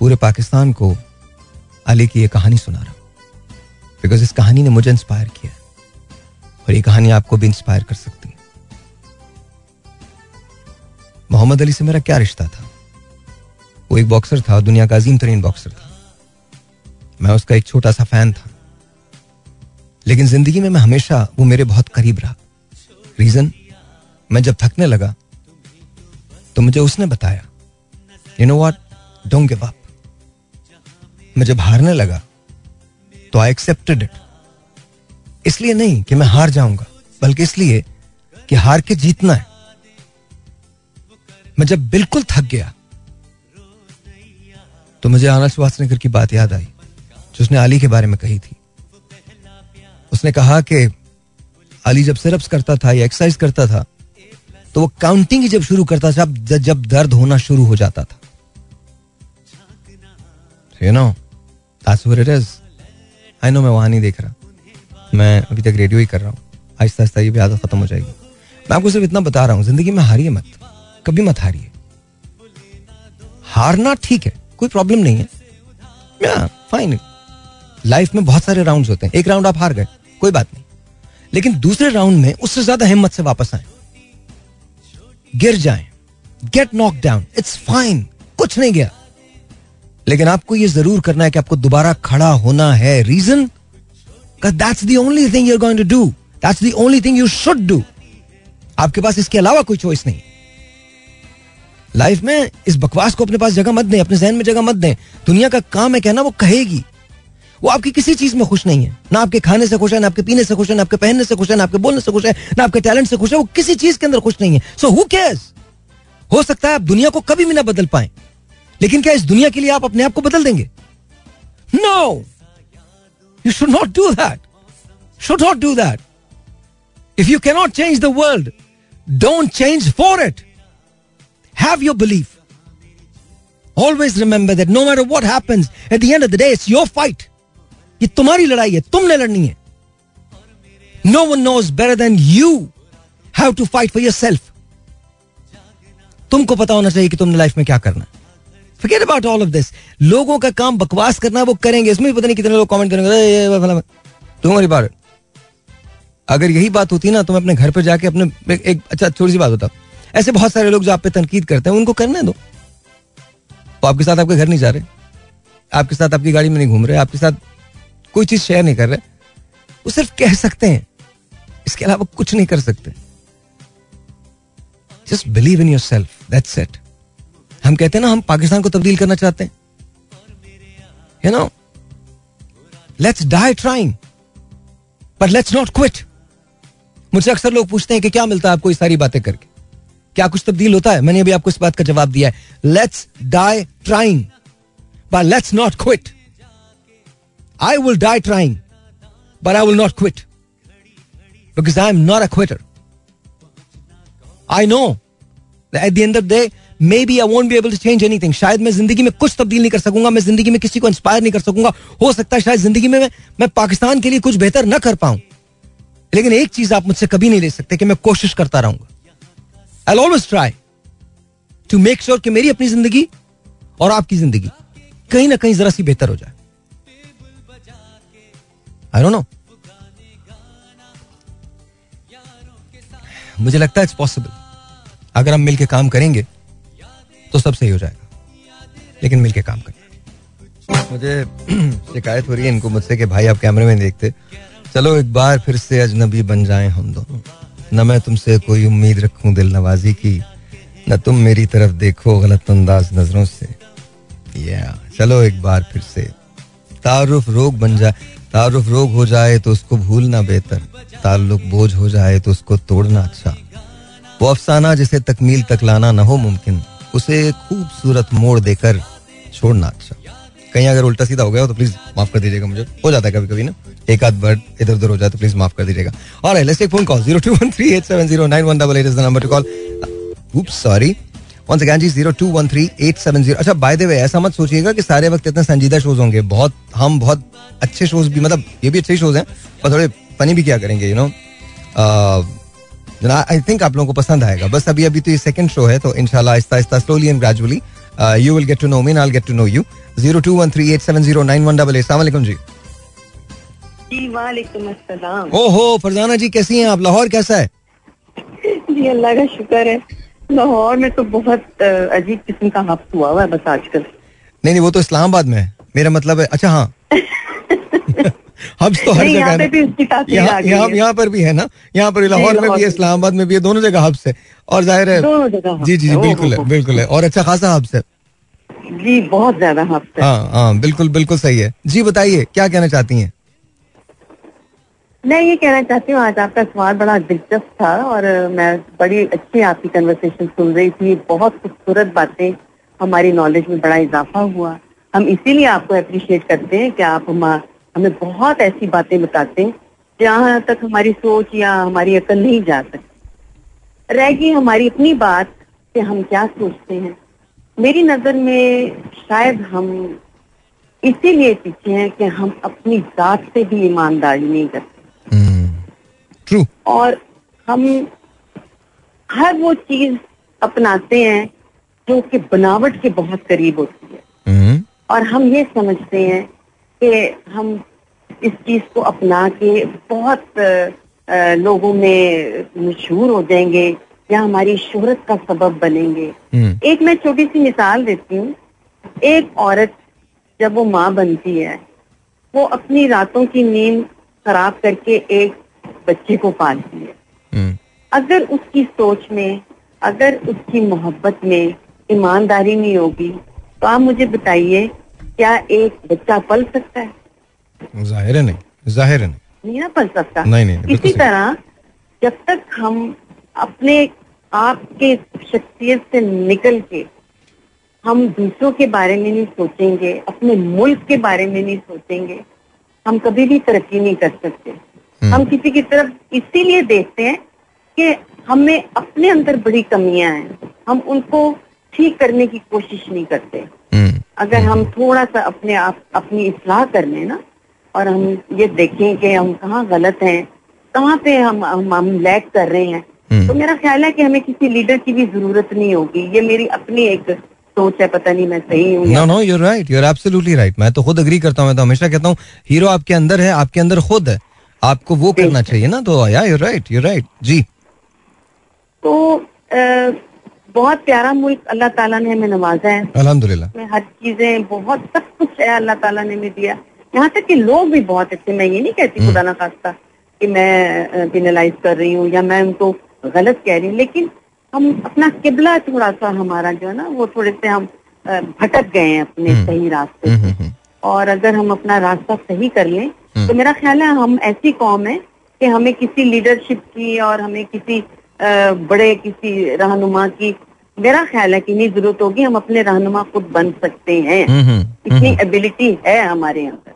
पूरे पाकिस्तान को अली की ये कहानी सुना रहा हूँ बिकॉज़ इस कहानी ने मुझे इंस्पायर किया और ये कहानी आपको भी इंस्पायर कर सकती है। मोहम्मद अली से मेरा क्या रिश्ता था? वो एक बॉक्सर था दुनिया का अजीम तरीन बॉक्सर था। मैं उसका एक छोटा सा फ़ैन था। लेकिन ज़िंदगी में मैं हमेशा वो मेरे बहुत करीब रहा। रीजन मैं जब थकने लगा तो मुझे उसने बताया you know what don't give up मैं जब हारने लगा तो आई एक्सेप्टेड इट इसलिए नहीं कि मैं हार जाऊँगा, बल्कि इसलिए कि हार के जीतना है। मैं जब बिल्कुल थक गया तो मुझे आनंद श्वासनगर की बात याद आई, जो उसने अली के बारे में कही थी। उसने कहा कि अली जब सिरप्स करता था या एक्सरसाइज करता था तो वो काउंटिंग ही जब शुरू करता था, जब दर्द होना शुरू हो जाता था। You know that's what it is I know मैं वहाँ नहीं देख रहा। मैं अभी तक रेडियो ही कर रहा हूँ। आहिस्ता आहिस्ता ये भी आदत खत्म हो जाएगी। मैं आपको सिर्फ़ इतना बता रहा हूँ, ज़िंदगी में हारिए मत। कभी मत हारिए। हारना ठीक है, कोई प्रॉब्लम नहीं है। या फाइन लाइफ में बहुत सारे राउंड्स होते हैं। एक राउंड आप हार गए, कोई बात नहीं। लेकिन दूसरे राउंड में उससे ज़्यादा हिम्मत से वापस आए। गिर जाएँ। Get knock down it's fine कुछ नहीं गया। लेकिन आपको यह ज़रूर करना है कि आपको दोबारा खड़ा होना है। Reason that's the only thing you're going to do that's the only thing you should do आपके पास इसके अलावा कोई चॉइस नहीं। लाइफ में इस बकवास को अपने पास जगह मत दें, अपने जहन में जगह मत दें। दुनिया का काम है कहना, वो कहेगी। वो आपकी किसी चीज़ में खुश नहीं है। ना आपके खाने से खुश है, ना आपके पीने से खुश है, ना आपके पहनने से खुश है, ना आपके बोलने से खुश है, ना आपके टैलेंट से खुश है। वो किसी चीज़ के अंदर खुश नहीं है। सो हु केयर्स हो सकता है आप दुनिया को कभी भी ना बदल पाए। लेकिन क्या इस दुनिया के लिए आप अपने आप को बदल देंगे? No You should not do that should not do that if you cannot change the world don't change for it Have your belief. Always remember that no matter what happens, at the end of the day, it's your fight. ये तुम्हारी लड़ाई है तुमने लड़नी है no one knows better than you have to fight for yourself तुमको पता होना चाहिए कि तुमने लाइफ में क्या करना है Forget about all of this. लोगों का काम बकवास करना वो करेंगे। इसमें भी पता नहीं कितने लोग कमेंट करेंगे तुम्हारी बात अगर यही बात होती ना तो मैं अपने घर पर जाके अपने एक, अच्छा थोड़ी सी बात होता ऐसे बहुत सारे लोग जो आप पे तनकीद करते हैं उनको करने दो। वो आपके साथ आपके घर नहीं जा रहे। आपके साथ आपकी गाड़ी में नहीं घूम रहे। आपके साथ कोई चीज़ शेयर नहीं कर रहे। वो सिर्फ़ कह सकते हैं। इसके अलावा कुछ नहीं कर सकते। Just believe in yourself that's it हम कहते हैं ना, हम पाकिस्तान को तब्दील करना चाहते हैं। You know let's die trying but let's not quit मुझसे अक्सर लोग पूछते हैं कि क्या मिलता है आपको ये सारी बातें करके? क्या कुछ तब्दील होता है? मैंने अभी आपको इस बात का जवाब दिया है। Let's die trying but let's not quit I will die trying but I will not quit because I am not a quitter I know at the end of day maybe I won't be able to change anything शायद मैं ज़िंदगी में कुछ तब्दील नहीं कर सकूँगा मैं ज़िंदगी में किसी को इंस्पायर नहीं कर सकूँगा। हो सकता है शायद ज़िंदगी में मैं, मैं पाकिस्तान के लिए कुछ बेहतर ना कर पाऊँ। लेकिन एक चीज़ आप मुझसे कभी नहीं ले सकते कि मैं कोशिश करता रहूँगा। I always try to make sure कि मेरी अपनी ज़िंदगी और आपकी ज़िंदगी कहीं ना कहीं जरा सी बेहतर हो जाए। आई डोंट नो मुझे लगता है इट्स पॉसिबल अगर हम मिलके काम करेंगे तो सब सही हो जाएगा। लेकिन मिलके काम करना मुझे शिकायत हो रही है इनको मुझसे कि भाई आप कैमरे में देखते। चलो एक बार फिर से अजनबी बन जाए हम दोनों। न मैं तुमसे कोई उम्मीद रखूँ दिल नवाजी की, न तुम मेरी तरफ़ देखो गलत अंदाज नज़रों से। या चलो एक बार फिर से। तारुफ रोग बन जाए, तारुफ रोग हो जाए तो उसको भूलना बेहतर। ताल्लुक बोझ हो जाए तो उसको तोड़ना अच्छा। वो अफसाना जिसे तकमील तक लाना ना हो मुमकिन। उसे खूबसूरत मोड़ देकर छोड़ना अच्छा। कहीं अगर उल्टा सीधा हो गया हो तो प्लीज़ माफ़ कर दीजिएगा मुझे। हो जाता है कभी कभी ना। एक आध वर्ड इधर उधर हो जाए तो प्लीज़ माफ़ कर दीजिएगा। और phone call 021387091188 is the number to call oops, sorry once again, जी 0213870 अच्छा बाय द वे ऐसा मत सोचिएगा कि सारे वक्त इतने संजीदा शोज़ होंगे। बहुत, हम बहुत अच्छे शोज़ भी मतलब ये भी अच्छे शोज़ हैं, पर थोड़े फनी भी क्या करेंगे यू नो आई थिंक आप लोगों को पसंद आएगा। बस अभी अभी तो ये सेकंड शो है तो इनशाला आहिस्ता आहिस्ता slowly and gradually you will get to know me I get to know you zero two one three eight seven zero nine one double eight सलाम जी। ओहो फरजाना जी कैसी हैं आप? लाहौर कैसा है? जी अल्लाह का शुक्र है। लाहौर में तो बहुत अजीब किस्म का हफ्स हुआ हुआ है बस आजकल। नहीं नहीं वो तो इस्लामाबाद में है। मेरा मतलब है अच्छा हाँ। हब्स तो हर जगह यहाँ है यहाँ यहाँ यहाँ पर भी है ना? यहाँ पर लाहौर में भी है इस्लामाबाद में भी है दोनों जगह हब्स है। और ज़ाहिर है दोनों जगह हब्स जी जी जी बिल्कुल है बिल्कुल है। और अच्छा खासा हब्स है। जी बहुत ज़्यादा हफ्स हाँ। हाँ बिल्कुल बिल्कुल सही है। जी बताइए क्या कहना चाहती हैं? मैं ये कहना चाहती हूँ आज आपका सवाल बड़ा दिलचस्प था और मैं बड़ी अच्छी आपकी कन्वर्सेशन सुन रही थी। बहुत खूबसूरत बातें हमारी नॉलेज में बड़ा इजाफा हुआ। हम इसीलिए आपको अप्रिशिएट करते हैं कि आप हम हमें बहुत ऐसी बातें बताते हैं जहाँ तक हमारी सोच या हमारी अकल नहीं जा सकती। रहेगी हमारी अपनी बात कि हम क्या सोचते हैं। मेरी नज़र में शायद हम इसीलिए पीछे हैं कि हम अपनी जात से भी ईमानदारी नहीं करते। ट्रू और हम हर वो चीज़ अपनाते हैं जो कि बनावट के बहुत करीब होती है। hmm. और हम ये समझते हैं कि हम इस चीज़ को अपना के बहुत लोगों में मशहूर हो जाएँगे या हमारी शोहरत का सबब बनेंगे। एक मैं छोटी सी मिसाल देती हूँ। एक औरत जब वो माँ बनती है वो अपनी रातों की नींद खराब करके एक बच्चे को पालती है। अगर उसकी सोच में अगर उसकी मोहब्बत में ईमानदारी नहीं होगी तो आप मुझे बताइए क्या एक बच्चा पल सकता है? ज़ाहिर है नहीं ज़ाहिर है नहीं। नहीं ना पल सकता? नहीं, नहीं, इसी तरह जब तक हम अपने आप के शख्सियत से निकल के हम दूसरों के बारे में नहीं सोचेंगे अपने मुल्क के बारे में नहीं सोचेंगे हम कभी भी तरक्की नहीं कर सकते। हम किसी की तरफ़ इसीलिए देखते हैं कि हमें अपने अंदर बड़ी कमियाँ हैं। हम उनको ठीक करने की कोशिश नहीं करते। अगर हम थोड़ा सा अपने आप अपनी इस्लाह कर लें ना और हम ये देखें कि हम कहाँ गलत हैं कहाँ पे हम हम, हम लैग कर रहे हैं तो मेरा ख्याल है कि हमें किसी लीडर की भी ज़रूरत नहीं होगी। ये मेरी अपनी एक सोच है पता नहीं मैं सही हूँ no no you're right absolutely right मैं तो खुद अग्री करता हूँ मैं तो हमेशा कहता हूँ हीरो आपके अंदर है आपके अंदर खुद है। आपको वो करना चाहिए ना तो या यूर राइट यूर राइट जी। तो बहुत प्यारा मुल्क अल्लाह ताला ने हमें नवाजा है। अल्हम्दुलिल्लाह। में हर चीज़ें बहुत सब कुछ है अल्लाह ताला ने हमें दिया। यहाँ तक कि लोग भी बहुत अच्छे मैं ये नहीं कहती खुदा ना खास्ता कि मैं पिनलाइज कर रही हूँ या मैं उनको गलत कह रही हूँ लेकिन हम अपना किबला थोड़ा सा हमारा जो है ना वो थोड़े से हम भटक गए हैं अपने सही रास्ते से। और अगर हम अपना रास्ता सही कर लें तो मेरा ख्याल है हम ऐसी कौम है कि हमें किसी लीडरशिप की और हमें किसी बड़े किसी रहनुमा की मेरा ख्याल है कि नहीं ज़रूरत होगी हम अपने रहनुमा खुद बन सकते हैं। इतनी एबिलिटी है हमारे अंदर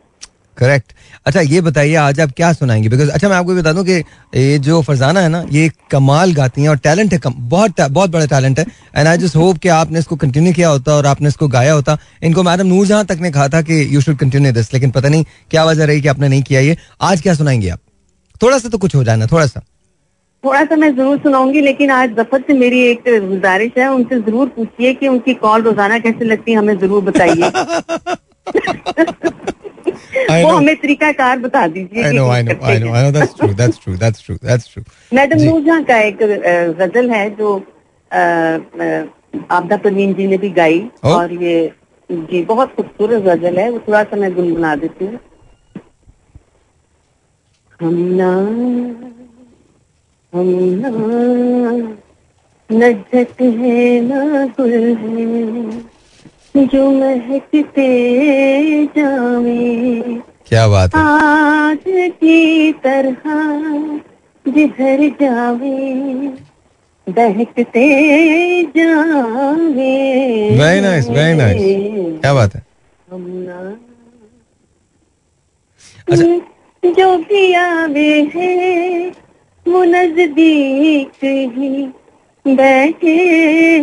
करेक्ट अच्छा ये बताइए आज आप क्या सुनाएँगे? बिकॉज़ अच्छा मैं आपको ये बता दूँ कि ये जो फरजाना है ना ये कमाल गाती हैं और टैलेंट है कम, बहुत बहुत बड़ा टैलेंट है। एंड आई जस्ट होप कि आपने इसको कंटिन्यू किया होता और आपने इसको गाया होता। इनको मैडम नूर नूरजहां तक ने कहा था कि यू शुड कंटिन्यू दिस लेकिन पता नहीं क्या वजह रही कि आपने नहीं किया ये। आज क्या सुनाएँगे आप? थोड़ा सा तो कुछ हो जाना थोड़ा सा। थोड़ा सा मैं ज़रूर सुनाऊँगी लेकिन आज ज़फ़र से मेरी एक गुजारिश है उनसे ज़रूर पूछिए कि उनकी कॉल रोज़ाना कैसे लगती है हमें ज़रूर बताइए वो. हमें तरीकाकार बता दीजिए I कि know, I किस know, करते I know। I know. That's true, that's true, that's true, that's true. Madam. Noor Jahan का एक गज़ल है जो आपदा परवीन जी ने भी गाई और ये जी बहुत खूबसूरत गज़ल है वो थोड़ा सा मैं गुनगुना देती हूँ हम ना नजत है ना गुल है जो महकते जावे। क्या बात है? आग की तरह जिधर जावे बहकते जावे। वेरी नाइस वेरी नाइस क्या बात है? हम ना अच्छा। जो भी आवे है वो नज़दीक ही बैठे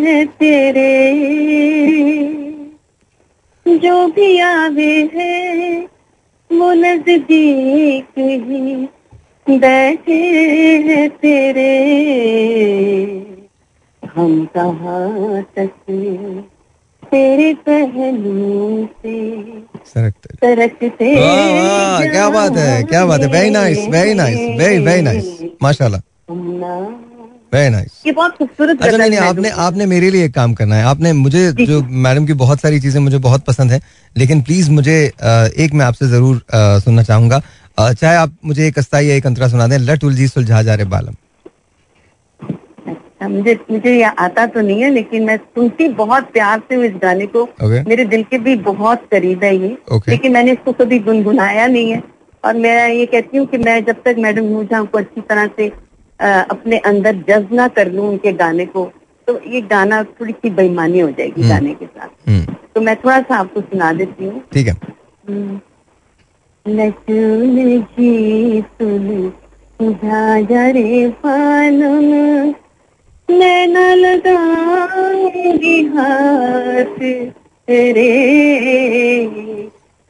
हैं तेरे। जो भी आवे है वो नज़दीक ही बैठे हैं तेरे। हम कहाँ तक तेरे पहलू से सरकते सरकते वाह, वाह, क्या बात है क्या बात है। Very nice very nice very very nice माशाल्लाह। वेरी नाइस ये बहुत खूबसूरत अच्छा नहीं नहीं आपने आपने मेरे लिए एक काम करना है। आपने मुझे जो मैडम की बहुत सारी चीज़ें मुझे बहुत पसंद है लेकिन प्लीज़ मुझे एक मैं आपसे ज़रूर सुनना चाहूँगा। चाहे आप मुझे एक अस्ताई या एक अंतरा सुना दें। लट उलझी सुलझा जा रे बालम। मुझे मुझे ये आता तो नहीं है लेकिन मैं सुनती बहुत प्यार से हूँ इस गाने को। Okay. मेरे दिल के भी बहुत करीब है ये। Okay. लेकिन मैंने इसको कभी गुनगुनाया नहीं है। और मैं ये कहती हूँ कि मैं जब तक मैडम नूरजहां को अच्छी तरह से अ, अपने अंदर जज्ब ना कर लूँ उनके गाने को तो ये गाना थोड़ी सी बेईमानी हो जाएगी हम्म। गाने के साथ। हम्म, तो मैं थोड़ा सा आपको सुना देती हूँ। ठीक है। लचूल जी सुन जा रे मैं न लगाऊँगी हाथ रे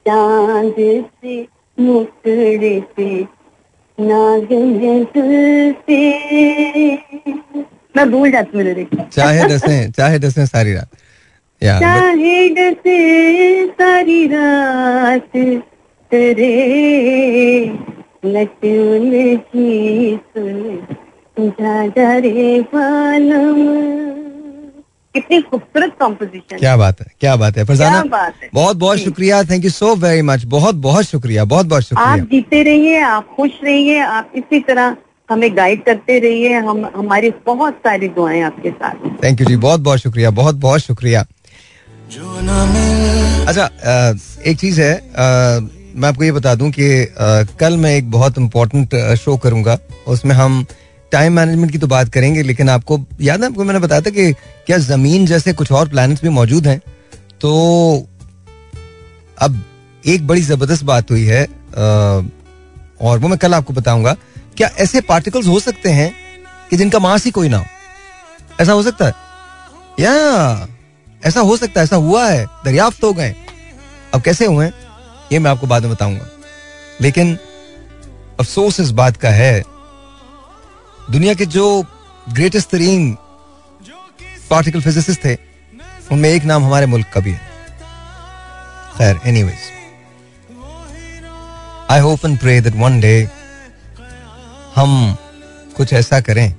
चाँद से मुकड़े पे से। मैं भूल जाती हूँ lyrics। चाहे डसें चाहे डसें सारी रात। चाहे डसे सारी रात तेरे। लचूल की सुन कितनी खूबसूरत कॉम्पोजिशन क्या बात है क्या बात है फरजाना। क्या बात है? बहुत बहुत शुक्रिया thank you so very much बहुत बहुत शुक्रिया बहुत बहुत शुक्रिया। आप जीते रहिए आप खुश रहिए आप इसी तरह हमें गाइड करते रहिए। हम हमारी बहुत सारी दुआएँ आपके साथ थैंक यू जी बहुत बहुत शुक्रिया बहुत बहुत शुक्रिया। अच्छा एक चीज़ है अ, मैं आपको ये बता दूँ कि अ, कल मैं एक बहुत इम्पोर्टेंट शो करूँगा। उसमें हम टाइम मैनेजमेंट की तो बात करेंगे, लेकिन आपको याद है, आपको मैंने बताया था कि क्या ज़मीन जैसे कुछ और प्लैनेट्स भी मौजूद हैं? तो अब एक बड़ी ज़बरदस्त बात हुई है और वो मैं कल आपको बताऊँगा। क्या ऐसे पार्टिकल्स हो सकते हैं कि जिनका मास ही कोई ना हो? ऐसा हो सकता है? या, ऐसा हो सकता है, ऐसा हुआ है, दरियाफ्त हो गए। अब कैसे हुए ये मैं आपको बाद में बताऊँगा। लेकिन अफसोस इस बात का है दुनिया के जो ग्रेटेस्ट तरीन पार्टिकल फिजिसिस्ट थे, उनमें एक नाम हमारे मुल्क का भी है। खैर anyways I hope and pray that one day हम कुछ ऐसा करें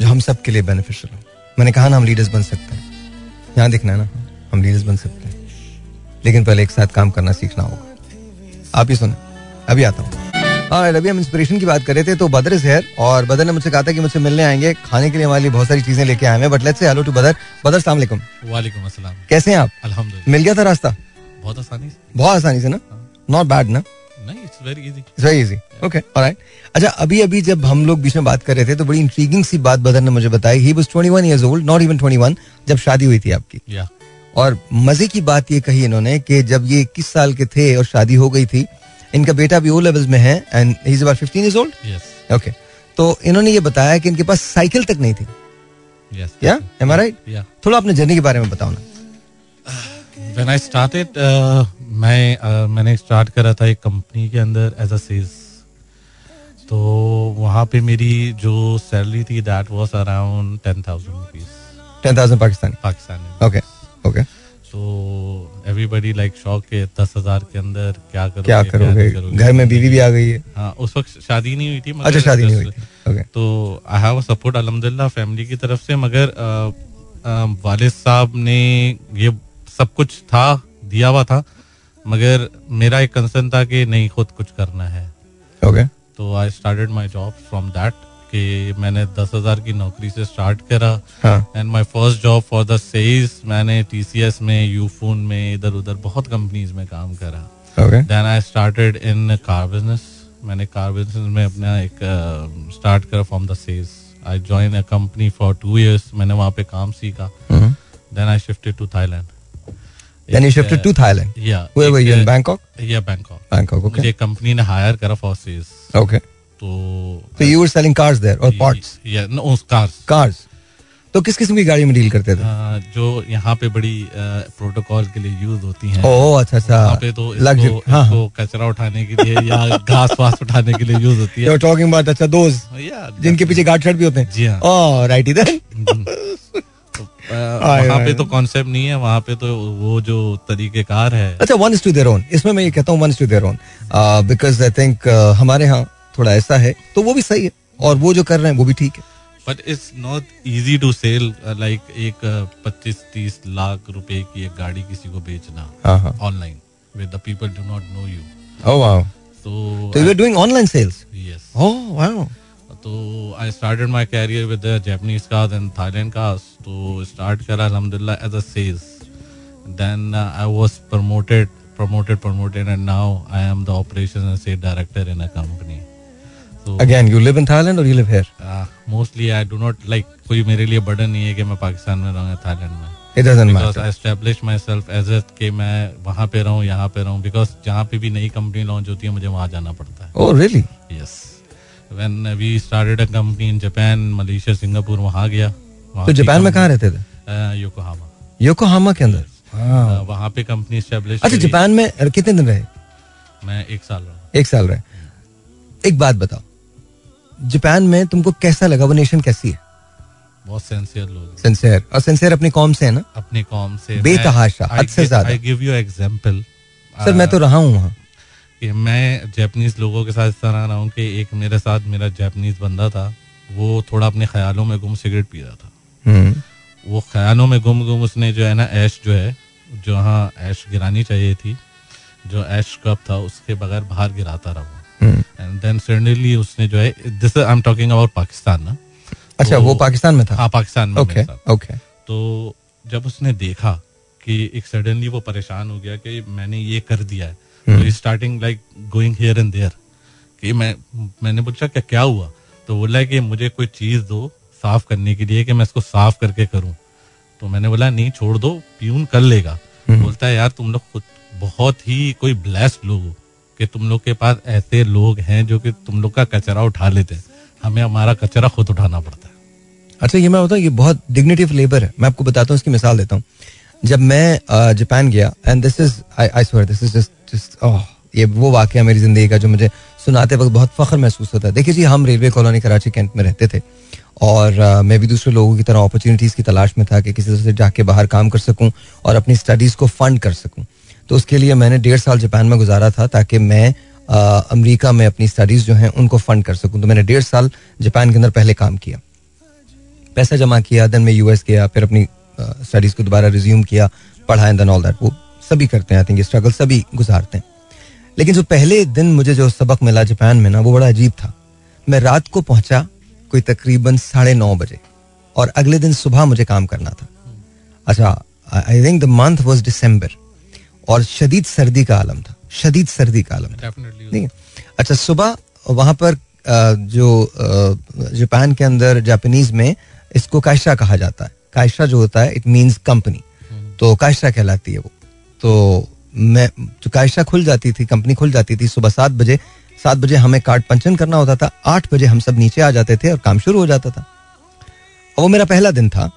जो हम सब के लिए बेनिफिशियल हो। मैंने कहा ना, हम लीडर्स बन सकते हैं। यहाँ देखना है ना, हम लीडर्स बन सकते हैं। लेकिन पहले एक साथ काम करना सीखना होगा। आप ही सुने, अभी आता हूँ। हाँ अभी हम इंस्पिरेशन की बात कर रहे थे तो बदर इज़ हेयर और बदर ने मुझसे कहा था कि मुझसे मिलने आएँगे खाने के लिए हमारे लिए बहुत सारी चीज़ें लेके आए हैं but let's say hello to Badar. Badar सलाम वालेकुम. अस्सलाम. कैसे हैं आप? अल्हम्दुलिल्लाह. मिल गया था रास्ता? बहुत आसानी से. बहुत आसानी से ना? नॉट बैड ना? नहीं it's very easy it's very easy okay alright अच्छा अभी अभी जब हम लोग बीच में बात कर रहे थे तो बड़ी इंट्रीगिंग सी बात बदर ने मुझे बताई. He was 21 years old not even 21 जब शादी हुई थी आपकी. या और मज़े की बात ये कही इन्होंने कि जब ये इक्कीस साल के थे और शादी हो गई थी इनका बेटा भी ओ लेवल्स में है and he is about 15 years old okay तो इन्होंने ये बताया कि इनके पास साइकिल तक नहीं थी। या एम आई राइट थोड़ा अपने जर्नी के बारे में बताओ ना। व्हेन आई स्टार्टेड मैं uh, मैंने स्टार्ट करा था एक कंपनी के अंदर एज अ सेल्स तो वहाँ पे मेरी जो सैलरी थी that was around ten thousand rupees ten thousand Pakistani Pakistan okay okay तो एवरीबडी लाइक शॉक के दस हज़ार के अंदर क्या करोगे क्या करोगे? घर में बीवी भी आ गई है। हाँ उस वक्त शादी नहीं हुई थी मगर अच्छा शादी नहीं हुई थी। ओके तो आई हैव सपोर्ट अलहमदिल्ला फैमिली की तरफ़ से मगर वालिद साहब ने ये सब कुछ था दिया हुआ था मगर मेरा एक कंसर्न था कि नहीं खुद कुछ करना है। ओके तो I started my job from that कि मैंने दस हज़ार की नौकरी से स्टार्ट करा। And my first job for the sales मैंने टीसीएस में यूफोन में इधर उधर बहुत कंपनीज़ में काम करा। Then I started in car business मैंने कार बिज़नेस में अपना एक स्टार्ट करा from the sales I join a company for two years मैंने वहाँ पे काम सीखा। Then I shifted to Thailand Then you shifted to Thailand. या Where were you? In Bangkok? या बैंकॉक Bangkok, okay. मुझे कंपनी ने हायर करा फॉर सेल्स Okay. तो So you were selling cars there or parts? या नो कार्स Cars. तो किस किस्म की गाड़ी में डील करते थे? हाँ, जो यहाँ पे बड़ी प्रोटोकॉल के लिए यूज़ होती हैं। ओह अच्छा अच्छा। वहाँ पे तो इसको, हाँ इसको कचरा उठाने के लिए या घास वास उठाने के लिए यूज़ होती है। Talking about अच्छा दोस्त या जिनके पीछे गार्ड शर्ट भी होते हैं। जी हाँ। ओह राइट इधर। तो, वहाँ पे तो कॉन्सेप्ट नहीं है वहाँ पे तो वो जो तरीकेकार है। अच्छा one is to their own इसमें मैं ये कहता हूँ one is to their own because I think हमारे यहाँ थोड़ा ऐसा है तो वो भी सही है और वो जो कर रहे हैं वो भी ठीक है। But it's not easy to sell like एक पच्चीस तीस लाख रुपए की एक गाड़ी किसी को बेचना online with the people do not know you oh wow तो तो you are doing online sales yes oh wow तो I started my career with the Japanese cars and Thailand cars तो स्टार्ट करा अल्हम्दुलिल्लाह as a sales then I was promoted promoted promoted and now I am the operations and sales director in a company. Again you live in Thailand और you live here uh, mostly I do not like कोई मेरे लिए बर्डन नहीं है कि मैं पाकिस्तान में रहूँ थाईलैंड में। It doesn't matter I establish myself as a कि मैं वहाँ पे रहूँ यहाँ पे रहूँ। बिकॉज़ जहाँ पे भी नई कंपनी लॉन्च होती है मुझे वहाँ जाना पड़ता है। ओह really yes when we started a company in Japan Malaysia Singapore वहाँ गया। तो जापान में कहाँ रहते थे? योकोहामा योकोहामा के अंदर? हाँ वहाँ पे कंपनी एस्टेब्लिश अच्छा जापान में कितने दिन रहे? मैं एक साल रहा एक साल रहे। एक बात बताओ। जापान में तुमको कैसा लगा? वो नेशन कैसी है? बहुत सेंसियर लोग। सिंसेयर और सिंसेयर अपनी कौम से है ना? अपनी कौम से। बेतहाशा, हद से ज़्यादा। I give you example sir मैं तो रहा हूँ वहाँ। कि मैं जापानीज लोगों के साथ इस तरह रहा हूँ कि एक मेरे साथ मेरा जापानीज बंदा था वो थोड़ा अपने ख्यालों में गुम सिगरेट पी रहा था। हम्म, वो ख्यालों में गुम गुम उसने जो है ना ऐश जो है जो हाँ ऐश गिरानी चाहिए थी जो ऐश कप था उसके बगैर बाहर गिराता रहा। एंड देन सडनली उसने जो है this I am talking about Pakistan ना अच्छा तो- वो पाकिस्तान में था? हाँ पाकिस्तान में ओके। ओके तो जब उसने देखा कि एक सडनली वो परेशान हो गया कि मैंने ये कर दिया है तो starting like going here and there कि मैं मैंने पूछा क्या क्या हुआ? तो बोला कि मुझे कोई चीज़ दो साफ़ करने के लिए कि मैं इसको साफ़ करके करूँ। तो मैंने बोला नहीं छोड़ दो प्यून कर लेगा। बोलता है यार तुम लोग खुद बहुत ही कोई ब्लेस्ड लोग हो। कि तुम लोग के पास ऐसे लोग हैं जो कि तुम लोग का कचरा उठा लेते हैं। हमें हमारा कचरा खुद उठाना पड़ता है। अच्छा ये मैं बताऊँ ये बहुत डिग्निटी ऑफ़ लेबर है। मैं आपको बताता हूँ इसकी मिसाल देता हूँ। जब मैं जापान गया and this is I this is just just oh ये वो वाकया मेरी ज़िंदगी का जो मुझे सुनाते वक्त बहुत फख्र महसूस होता है। देखिए जी हम रेलवे कॉलोनी कराची कैंट में रहते थे। और अ, मैं भी दूसरे लोगों की तरह अपॉर्चुनिटीज़ की तलाश में था कि किसी तरह से जाके बाहर काम कर सकूँ और अपनी स्टडीज़ को फंड कर सकूँ। तो उसके लिए मैंने डेढ़ साल जापान में गुजारा था ताकि मैं अमेरिका में अपनी स्टडीज़ जो हैं उनको फंड कर सकूँ। तो मैंने डेढ़ साल जापान के अंदर पहले काम किया। पैसा जमा किया देन मैं यूएस गया, फिर अपनी स्टडीज़ को दोबारा रिज्यूम किया पढ़ा एंड देन ऑल दैट वो सभी करते हैं आई थिंक स्ट्रगल सभी गुजारते हैं। लेकिन जो पहले दिन मुझे जो सबक मिला जापान में ना, वो बड़ा अजीब था। मैं रात को पहुँचा, कोई तकरीबन साढ़े नौ बजे, और अगले दिन सुबह मुझे काम करना था। अच्छा I think the month was December और शदीद सर्दी का आलम था शदीद सर्दी का आलम था। ठीक है? अच्छा सुबह वहाँ पर जो जापान के अंदर जापानीज में इसको कायशा कहा जाता है। कायशा जो होता है इट मींस कंपनी तो कायशा कहलाती है वो। तो मैं जो कायशा खुल जाती थी कंपनी खुल जाती थी सुबह सात बजे। सात बजे हमें कार्ड पंचन करना होता था। आठ बजे हम सब नीचे आ जाते थे और काम शुरू हो जाता था। और वो मेरा पहला दिन था।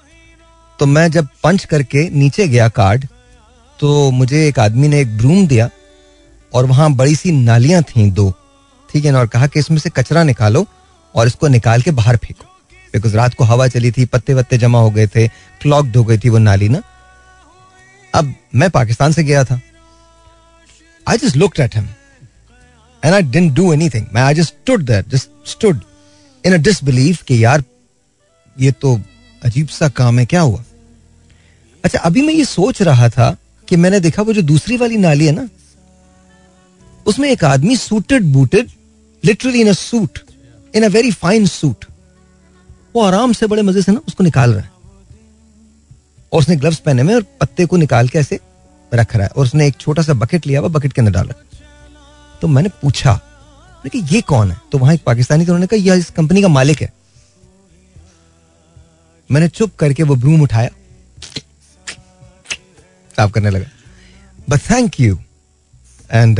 तो मैं जब पंच करके नीचे गया कार्ड तो मुझे एक आदमी ने एक ब्रूम दिया और वहाँ बड़ी सी नालियाँ थी दो, ठीक है ना? और कहा कि इसमें से कचरा निकालो और इसको निकाल के बाहर फेंको। बिकॉज़ रात को हवा चली थी पत्ते वत्ते जमा हो गए थे क्लॉक्ड हो गई थी वो नाली ना। अब मैं पाकिस्तान से गया था। I just looked at him and I didn't do anything मैं I just stood just stood in a disbelief कि यार, ये तो अजीब सा काम है, क्या हुआ? अच्छा अभी मैं ये सोच रहा था कि मैंने देखा वो जो दूसरी वाली नाली है ना, उसमें एक आदमी suited booted literally in a suit in a very fine suit वो आराम से बड़े मज़े से ना उसको निकाल रहा है। और उसने ग्लव्स पहने में और पत्ते को निकाल के ऐसे रख रहा है। और उसने एक छोटा सा बकेट लिया हुआ बकेट के अंदर डाला तो मैंने पूछा कि ये कौन है? तो वहाँ एक पाकिस्तानी तो उन्होंने कहा, यह इस कंपनी का मालिक है। मैंने चुप करके वो ब्रूम उठाया। साफ़ करने लगा। बट थैंक यू एंड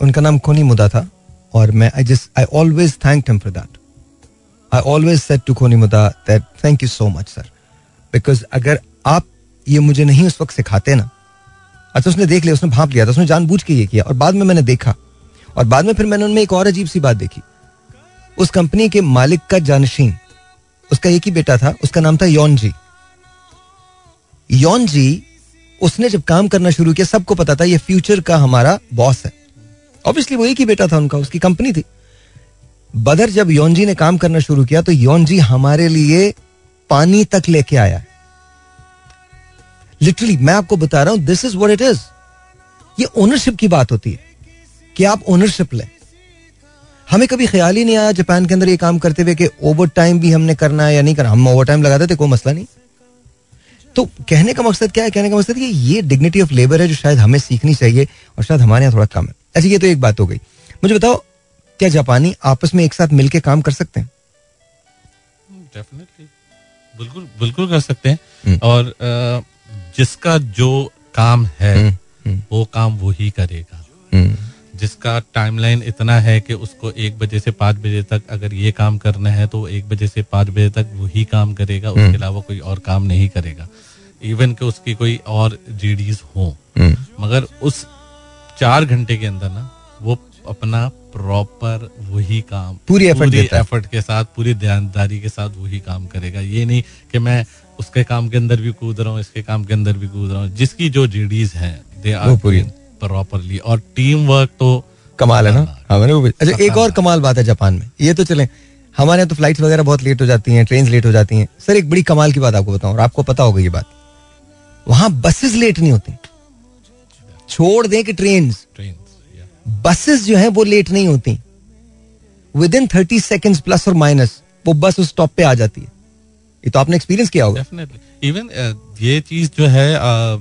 उनका नाम कोनी मुदा था, और मैं I just I always thank him for that I always said to Koni Muda that thank you so much sir because अगर आप ये मुझे नहीं उस वक्त सिखाते ना अच्छा उसने देख लिया, उसने भाप लिया था, उसने जानबूझ के ये किया, और बाद में मैंने देखा, और बाद में फिर मैंने उनमें एक और अजीब सी बात देखी। उस कंपनी के मालिक का जानशीन, उसका एक ही बेटा था, उसका नाम था यौन जी। यौन जी, उसने जब काम करना शुरू किया, सबको पता था ये फ्यूचर का हमारा बॉस है। ऑब्वियसली वो एक ही बेटा था उनका, उसकी कंपनी थी। बदर जब यौन जी ने काम करना शुरू किया तो यौन जी हमारे लिए पानी तक लेके आया लिटरली मैं आपको बता रहा हूँ this is what it is ये ओनरशिप की बात होती है कि आप ओनरशिप लें। हमें कभी ख्याल ही नहीं आया जापान के अंदर ये काम करते हुए कि ओवर टाइम भी हमने करना है या नहीं करना। हम ओवर टाइम लगाते थे, कोई मसला नहीं। तो कहने का मकसद क्या है? कहने का मकसद कि ये डिग्निटी ऑफ़ लेबर है जो शायद हमें सीखनी चाहिए और शायद हमारे यहाँ थोड़ा कम है। ऐसे ये तो एक बात हो गई। मुझे बताओ क्या जापानी आपस में एक साथ मिलकर काम कर सकते हैं? डेफिनेटली बिल्कुल बिल्कुल कर सकते हैं। हम्म। और जिसका जो काम है हम्म, हम्म। वो काम वो ही करेगा। जिसका टाइमलाइन इतना है कि उसको एक बजे से पाँच बजे तक अगर ये काम करना है तो एक बजे से पाँच बजे तक वही काम करेगा। उसके हम्म। अलावा कोई और काम नहीं करेगा। इवन कि उसकी कोई और जीडीज हो। हम्म। मगर उस चार घंटे के अंदर ना वो अपना प्रॉपर वही काम पूरी एफर्ट पूरी एफर्ट के साथ पूरी ध्यानदारी के साथ वही काम करेगा। ये नहीं कि मैं उसके काम के अंदर भी कूद रहा हूँ इसके काम के अंदर भी कूद रहा हूँ। जिसकी जो जीडीज हैं दे आर प्रॉपरली और टीम वर्क तो कमाल है ना? हाँ मैंने वो अच्छा एक और कमाल बात है जापान में। ये तो चले हमारे यहाँ तो फ़्लाइट वगैरह बहुत लेट हो जाती हैं ट्रेन लेट हो जाती हैं। सर एक बड़ी कमाल की बात आपको बताऊँ और आपको पता होगा ये बात। वहाँ बसेस लेट नहीं होती। छोड़ दें कि ट्रेन बसेस जो है वो लेट नहीं होती। Within thirty second plus और माइनस वो बस उस स्टॉप पे आ जाती है। ये तो आपने एक्सपीरियंस किया होगा। इवन uh, ये चीज़ जो है uh,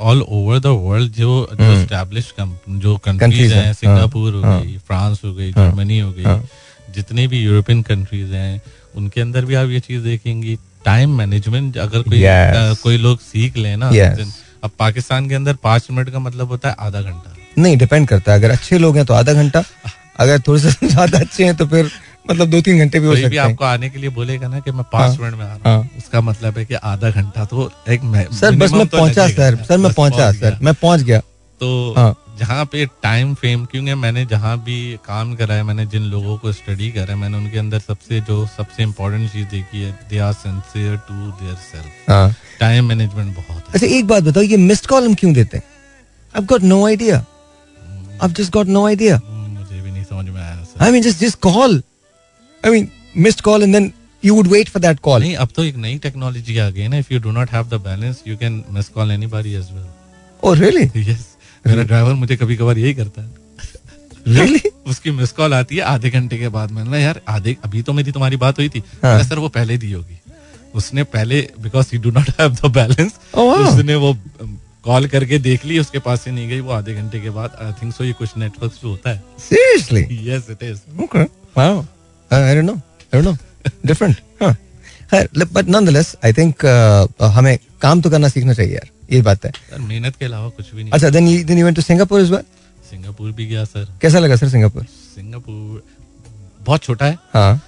all over the world जो स्टैब्लिश हम्म। जो कंट्रीज़ हैं सिंगापुर हो हाँ। गई फ्रांस हो गई जर्मनी हाँ। गई। जितने भी यूरोपियन कंट्रीज़ हैं उनके अंदर भी आप ये चीज़ देखेंगी टाइम मैनेजमेंट अगर कोई yes. कोई लोग सीख ले ना yes. अब पाकिस्तान के अंदर पाँच मिनट का मतलब होता है आधा घंटा नहीं डिपेंड करता है अगर अच्छे लोग हैं तो आधा घंटा अगर थोड़े से ज़्यादा अच्छे हैं तो फिर मतलब दो तीन घंटे भी हो सकते भी आपको आने के लिए बोलेगा ना कि मैं पाँच हाँ, मिनट में आ रहा हूँ। हाँ, उसका मतलब है कि आधा घंटा तो एक सर बस मैं तो पहुँचा सर। सर मैं पहुँचा सर। मैं पहुँच गया। तो हाँ, जहाँ पे टाइम फ्रेम क्योंकि मैंने जहाँ भी काम करा है मैंने जिन लोगों को स्टडी करा है मैंने उनके अंदर सबसे जो सबसे इम्पोर्टेंट चीज़ देखी है they are sincere to their self time management बहुत है। अच्छा एक बात बताओ ये मिस्ड कॉल हम क्यों देते हैं? I've got no idea. I've just got no idea. मुझे भी नहीं समझ में आया I mean just just call. I mean, missed call and then you would wait for that call. नहीं अब तो एक नई टेक्नोलॉजी आ गई है ना। If you do not have the balance you can miss call anybody as well oh really yes मेरा ड्राइवर मुझे कभी कभार यही करता है। Really? उसकी मिस कॉल आती है आधे घंटे के बाद मैंने यार आधे अभी तो मेरी तुम्हारी बात हुई थी। हाँ. सर वो पहले दी होगी। उसने पहले because you do not have the balance उसने वो कॉल करके देख ली उसके पास से नहीं गई। वो आधे घंटे के बाद आई थिंक सो ये कुछ नेटवर्क पे होता है। Seriously yes it is okay wow I don't know I don't know different हाँ बट नॉनदलेस आई थिंक हमें काम तो करना सीखना चाहिए यार. ये बात है. मेहनत के अलावा कुछ भी नहीं. अच्छा then then you went to Singapore as well Singapore भी गया सर. कैसा लगा सर सिंगापुर? सिंगापुर बहुत छोटा है. हाँ.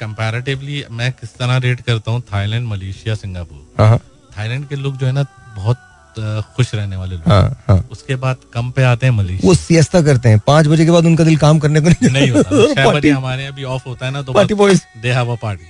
कंपैरेटिवली मैं किस तरह रेट करता हूँ? थाईलैंड मलेशिया सिंगापुर हाँ थाईलैंड के लोग जो है ना बहुत खुश रहने वाले लोग। हाँ, हाँ. उसके बाद कम पे आते हैं मलेशिया वो सियस्ता करते हैं। पाँच बजे के बाद उनका दिल काम करने को नहीं, नहीं होता। बजे हमारे यहाँ भी ऑफ़ होता है ना तो party boys they have a party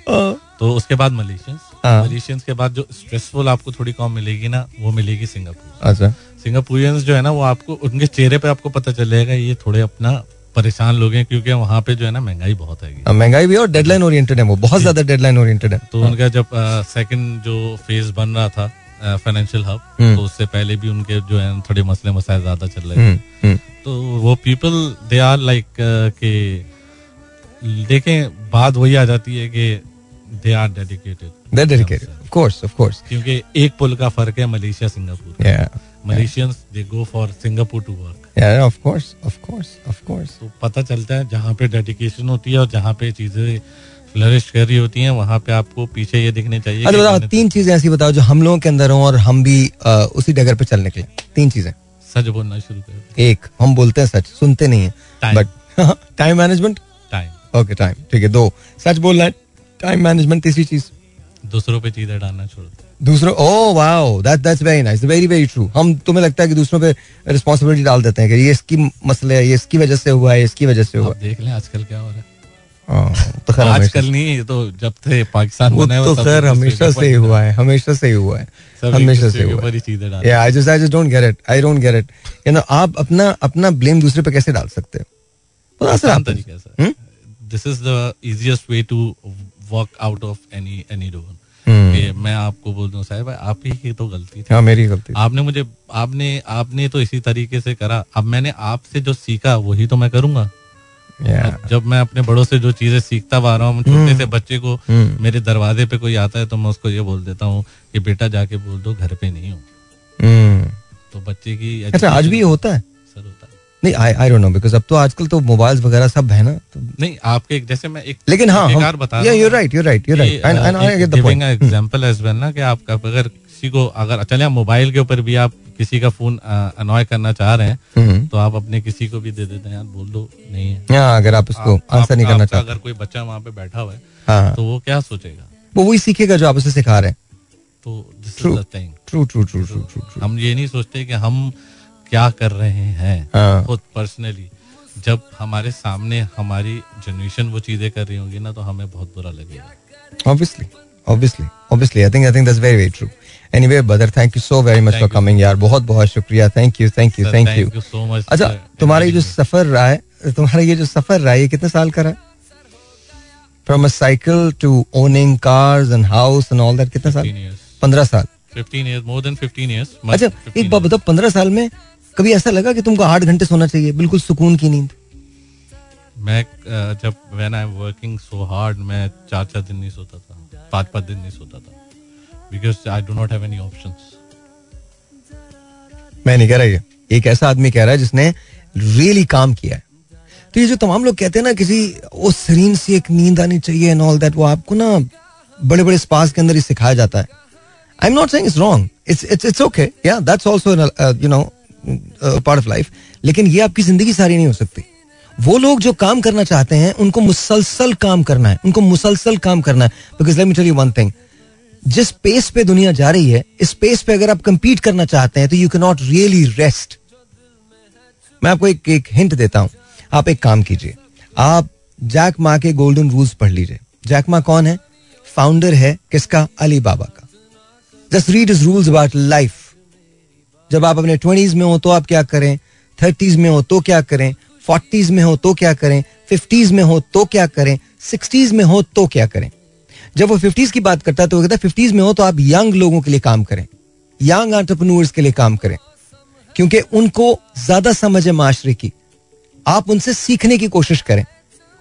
तो उसके बाद मलेशियंस। मलेशियंस के बाद जो स्ट्रेसफुल आपको थोड़ी कम मिलेगी ना वो मिलेगी सिंगापुर। अच्छा। सिंगापुरियंस जो है ना वो आपको उनके चेहरे पे आपको पता चलेगा ये थोड़े अपना परेशान लोग हैं क्योंकि वहाँ पे जो है ना महँगाई बहुत है हाँ, महँगाई भी और डेडलाइन ओरिएंटेड है वो बहुत ज़्यादा डेडलाइन ओरिएंटेड है। तो उनका जब सेकंड जो फ़ेज़ बन रहा था फाइनेंशियल हब हम्म। तो उससे पहले भी उनके जो है थोड़े मसले मसाए ज़्यादा चल रहे थे। हम्म, हम्म। तो वो पीपल दे आर लाइक के देखें बात वही आ जाती है कि they are dedicated they dedicated of course of course क्योंकि एक पुल का फ़र्क है मलेशिया सिंगापुर या Malaysians they go for Singapore to work of course of course of course तो पता चलता है जहाँ पे डेडिकेशन होती है और जहाँ पे चीज़ें फ्लरिश कर रही होती हैं वहाँ पे आपको पीछे ये दिखने चाहिए अच्छा बताओ तीन चीज़ें ऐसी बताओ जो हम लोगों के अंदर हो और हम भी अ, उसी डगर पे चल निकले तीन चीज़ें। सच बोलना शुरू कर एक हम बोलते हैं सच सुनते नहीं है। But time management time okay time ठीक है दो। सच बोलना है टाइम मैनेजमेंट तीसरी चीज़। दूसरों पे चीज़ें डालना छोड़ दो। दूसरों ओ wow that that's very nice very very true हम तुम्हें लगता है कि दूसरों पे रिस्पॉन्सिबिलिटी डाल देते हैं कि ये इसकी मसले है ये इसकी वजह से हुआ है इसकी वजह से हुआ देख लें आजकल क्या हो रहा हाँ, तो खैर आजकल नहीं ये तो जब से पाकिस्तान वो तो खैर हमेशा से ही हुआ है हमेशा से ही हुआ है हमेशा से हुआ है। ही। I just I just don't get it. I don't get it. You know, आप अपना अपना ब्लेम दूसरे पे कैसे डाल सकते हो? आसान तरीके से। This is the easiest way to walk out of any any. कि मैं आपको बोल दूँ साहब आप ही की तो गलती थी। हाँ मेरी गलती आपने मुझे आपने आपने तो इसी तरीके से करा। अब मैंने आपसे जो सीखा वही तो मैं करूँगा। Yeah. जब मैं अपने बड़ों से जो चीज़ें सीखता आ रहा हूँ छोटे से बच्चे को हम्म। मेरे दरवाजे पे कोई आता है तो मैं उसको ये बोल देता हूँ कि बेटा जाके बोल दो घर पे नहीं हूँ। हम्म। तो बच्चे की अच्छा आज भी होता है? सर होता है। नहीं I I don't know because अब तो आजकल तो मोबाइल्स वगैरह सब है ना तो नहीं आपके एक जैसे मैं एक लेकिन हाँ बता या you right you right you right I I get the point example as well ना कि आपका अगर किसी को अगर चले मोबाइल के ऊपर भी आप किसी का फ़ोन अनॉय करना चाह रहे हैं हम्म। तो आप अपने किसी को भी दे देते हैं यार बोल दो नहीं है। हाँ अगर आप इसको आंसर नहीं करना चाहते अगर कोई बच्चा वहाँ पे बैठा हुआ है हाँ तो वो क्या सोचेगा? वो वही सीखेगा जो आप उसे सिखा रहे हैं। तो this is the thing true true true true true true हम ये नहीं सोचते कि हम क्या कर रहे हैं हाँ। खुद पर्सनली जब हमारे सामने हमारी जनरेशन वो चीज़ें कर रही होंगी ना तो हमें बहुत बुरा लगेगा। Obviously obviously obviously i think i think that's very very true anyway brother thank you so very much Thank for you. coming यार बहुत बहुत शुक्रिया. Thank you thank you Sir, thank thank you. you so much, अच्छा तुम्हारा ये जो सफ़र रहा है तुम्हारा ये जो सफ़र रहा है ये कितने साल का रहा from a cycle to owning cars and house and all that कितने साल? पंद्रह साल. 15 years more than 15 years. अच्छा 15 एक बात बताओ पंद्रह साल में कभी ऐसा लगा कि तुमको आठ घंटे सोना चाहिए? बिल्कुल सुकून की नींद. मैं जब when I am working so hard मैं चार चार दिन नहीं सोता था पाँच पाँच दिन नहीं सोता था। Because I do not have any options मैं नहीं कह रहा ये। एक ऐसा आदमी कह रहा है जिसने रियली काम किया है। तो ये जो तमाम लोग कहते हैं ना, किसी वो सरीन सी एक नींद आनी चाहिए एंड ऑल दैट वो आपको ना बड़े बड़े स्पास के अंदर ही सिखाया जाता है। I am not saying it's wrong it's it's it's okay या that's also you know part of life लेकिन ये आपकी ज़िंदगी सारी नहीं हो सकती। वो लोग जो काम करना चाहते हैं, उनको मुसलसल काम करना है। उनको मुसलसल काम करना है। Because let me tell you one thing जिस पेस पे दुनिया जा रही है, इस पेस पे अगर आप कंपीट करना चाहते हैं तो you can not really rest मैं आपको एक एक हिंट देता हूँ। आप एक काम कीजिए। आप जैक मा के गोल्डन रूल्स पढ़ लीजिए। जैक मा कौन है? फाउंडर है किसका? अली बाबा का। Just read is rules about life जब आप अपने ट्वेंटीज में हो तो आप क्या करें? थर्टीज में हो तो क्या करें? फोर्टीज में हो तो क्या करें? फिफ्टीज में हो तो क्या करें? सिक्सटीज में हो तो क्या करें? जब वो फिफ्टीज की बात करता है तो वो कहता है फिफ्टीज में हो तो आप यंग लोगों के लिए काम करें यंग एंटरप्रेन्योर्स के लिए काम करें, क्योंकि उनको ज़्यादा समझ है माशरे की। आप उनसे सीखने की कोशिश करें,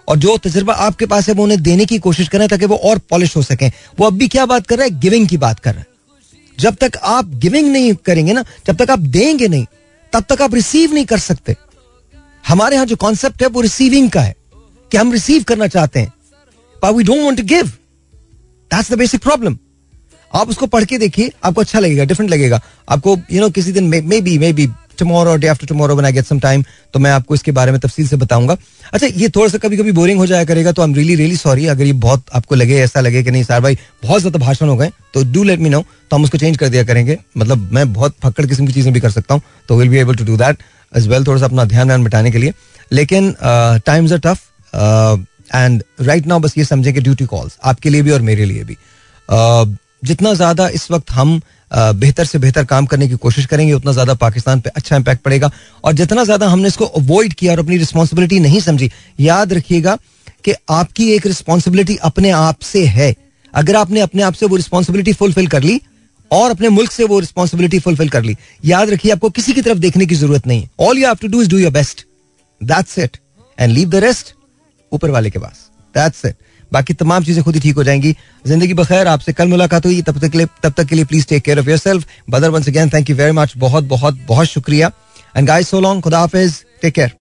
और जो तजर्बा आपके पास है, वो उन्हें देने की कोशिश करें, ताकि वो और पॉलिश हो सकें। वो अब भी क्या बात कर रहा है? गिविंग की बात कर रहा है। जब तक आप गिविंग नहीं करेंगे ना, जब तक आप देंगे नहीं, तब तक आप रिसीव नहीं कर सकते। हमारे यहाँ जो कॉन्सेप्ट है, वो रिसीविंग का है, कि हम रिसीव करना चाहते हैं। We don't want to give that's the basic problem आप उसको पढ़ के देखिए आपको अच्छा लगेगा डिफरेंट लगेगा। आपको यू you नो know, किसी दिन maybe maybe tomorrow day after tomorrow when I get some time तो मैं आपको इसके बारे में तफसील से बताऊँगा। अच्छा ये थोड़ा सा कभी कभी बोरिंग हो जाया करेगा तो I am really really sorry अगर ये बहुत आपको लगे ऐसा लगे कि नहीं सर भाई बहुत ज़्यादा भाषण हो गए तो डू लेट मी नो तो हम उसको चेंज कर दिया करेंगे। मतलब मैं बहुत फक्कड़ किस्म की चीज़ें भी कर सकता हूँ तो will be able to do that as well थोड़ा सा अपना ध्यान व्यान बिठाने के लिए। लेकिन times are tough and right now बस ये समझें कि ड्यूटी कॉल्स आपके लिए भी और मेरे लिए भी। जितना ज़्यादा इस वक्त हम बेहतर से बेहतर काम करने की कोशिश करेंगे, उतना ज़्यादा पाकिस्तान पे अच्छा इम्पैक्ट पड़ेगा। और जितना ज़्यादा हमने इसको अवॉइड किया और अपनी रिस्पॉन्सिबिलिटी नहीं समझी, याद रखिएगा कि आपकी एक रिस्पॉन्सिबिलिटी अपने आप से है। अगर आपने अपने आप से वो रिस्पॉन्सिबिलिटी फुलफिल कर ली, और अपने मुल्क से वो रिस्पॉन्सिबिलिटी फुलफिल कर ली, याद रखिए, आपको किसी की तरफ़ देखने की ज़रूरत नहीं। All you have to do is do your best that's it and leave the rest ऊपर वाले के पास। दैट्स इट बाकी तमाम चीज़ें खुद ही ठीक हो जाएँगी। ज़िंदगी बखैर, आपसे कल मुलाकात हुई। तब तक के लिए तब तक के लिए please take care of yourself bother once again thank you very much बहुत बहुत बहुत शुक्रिया। एंड गाइस सो लॉन्ग खुदा हाफिज टेक केयर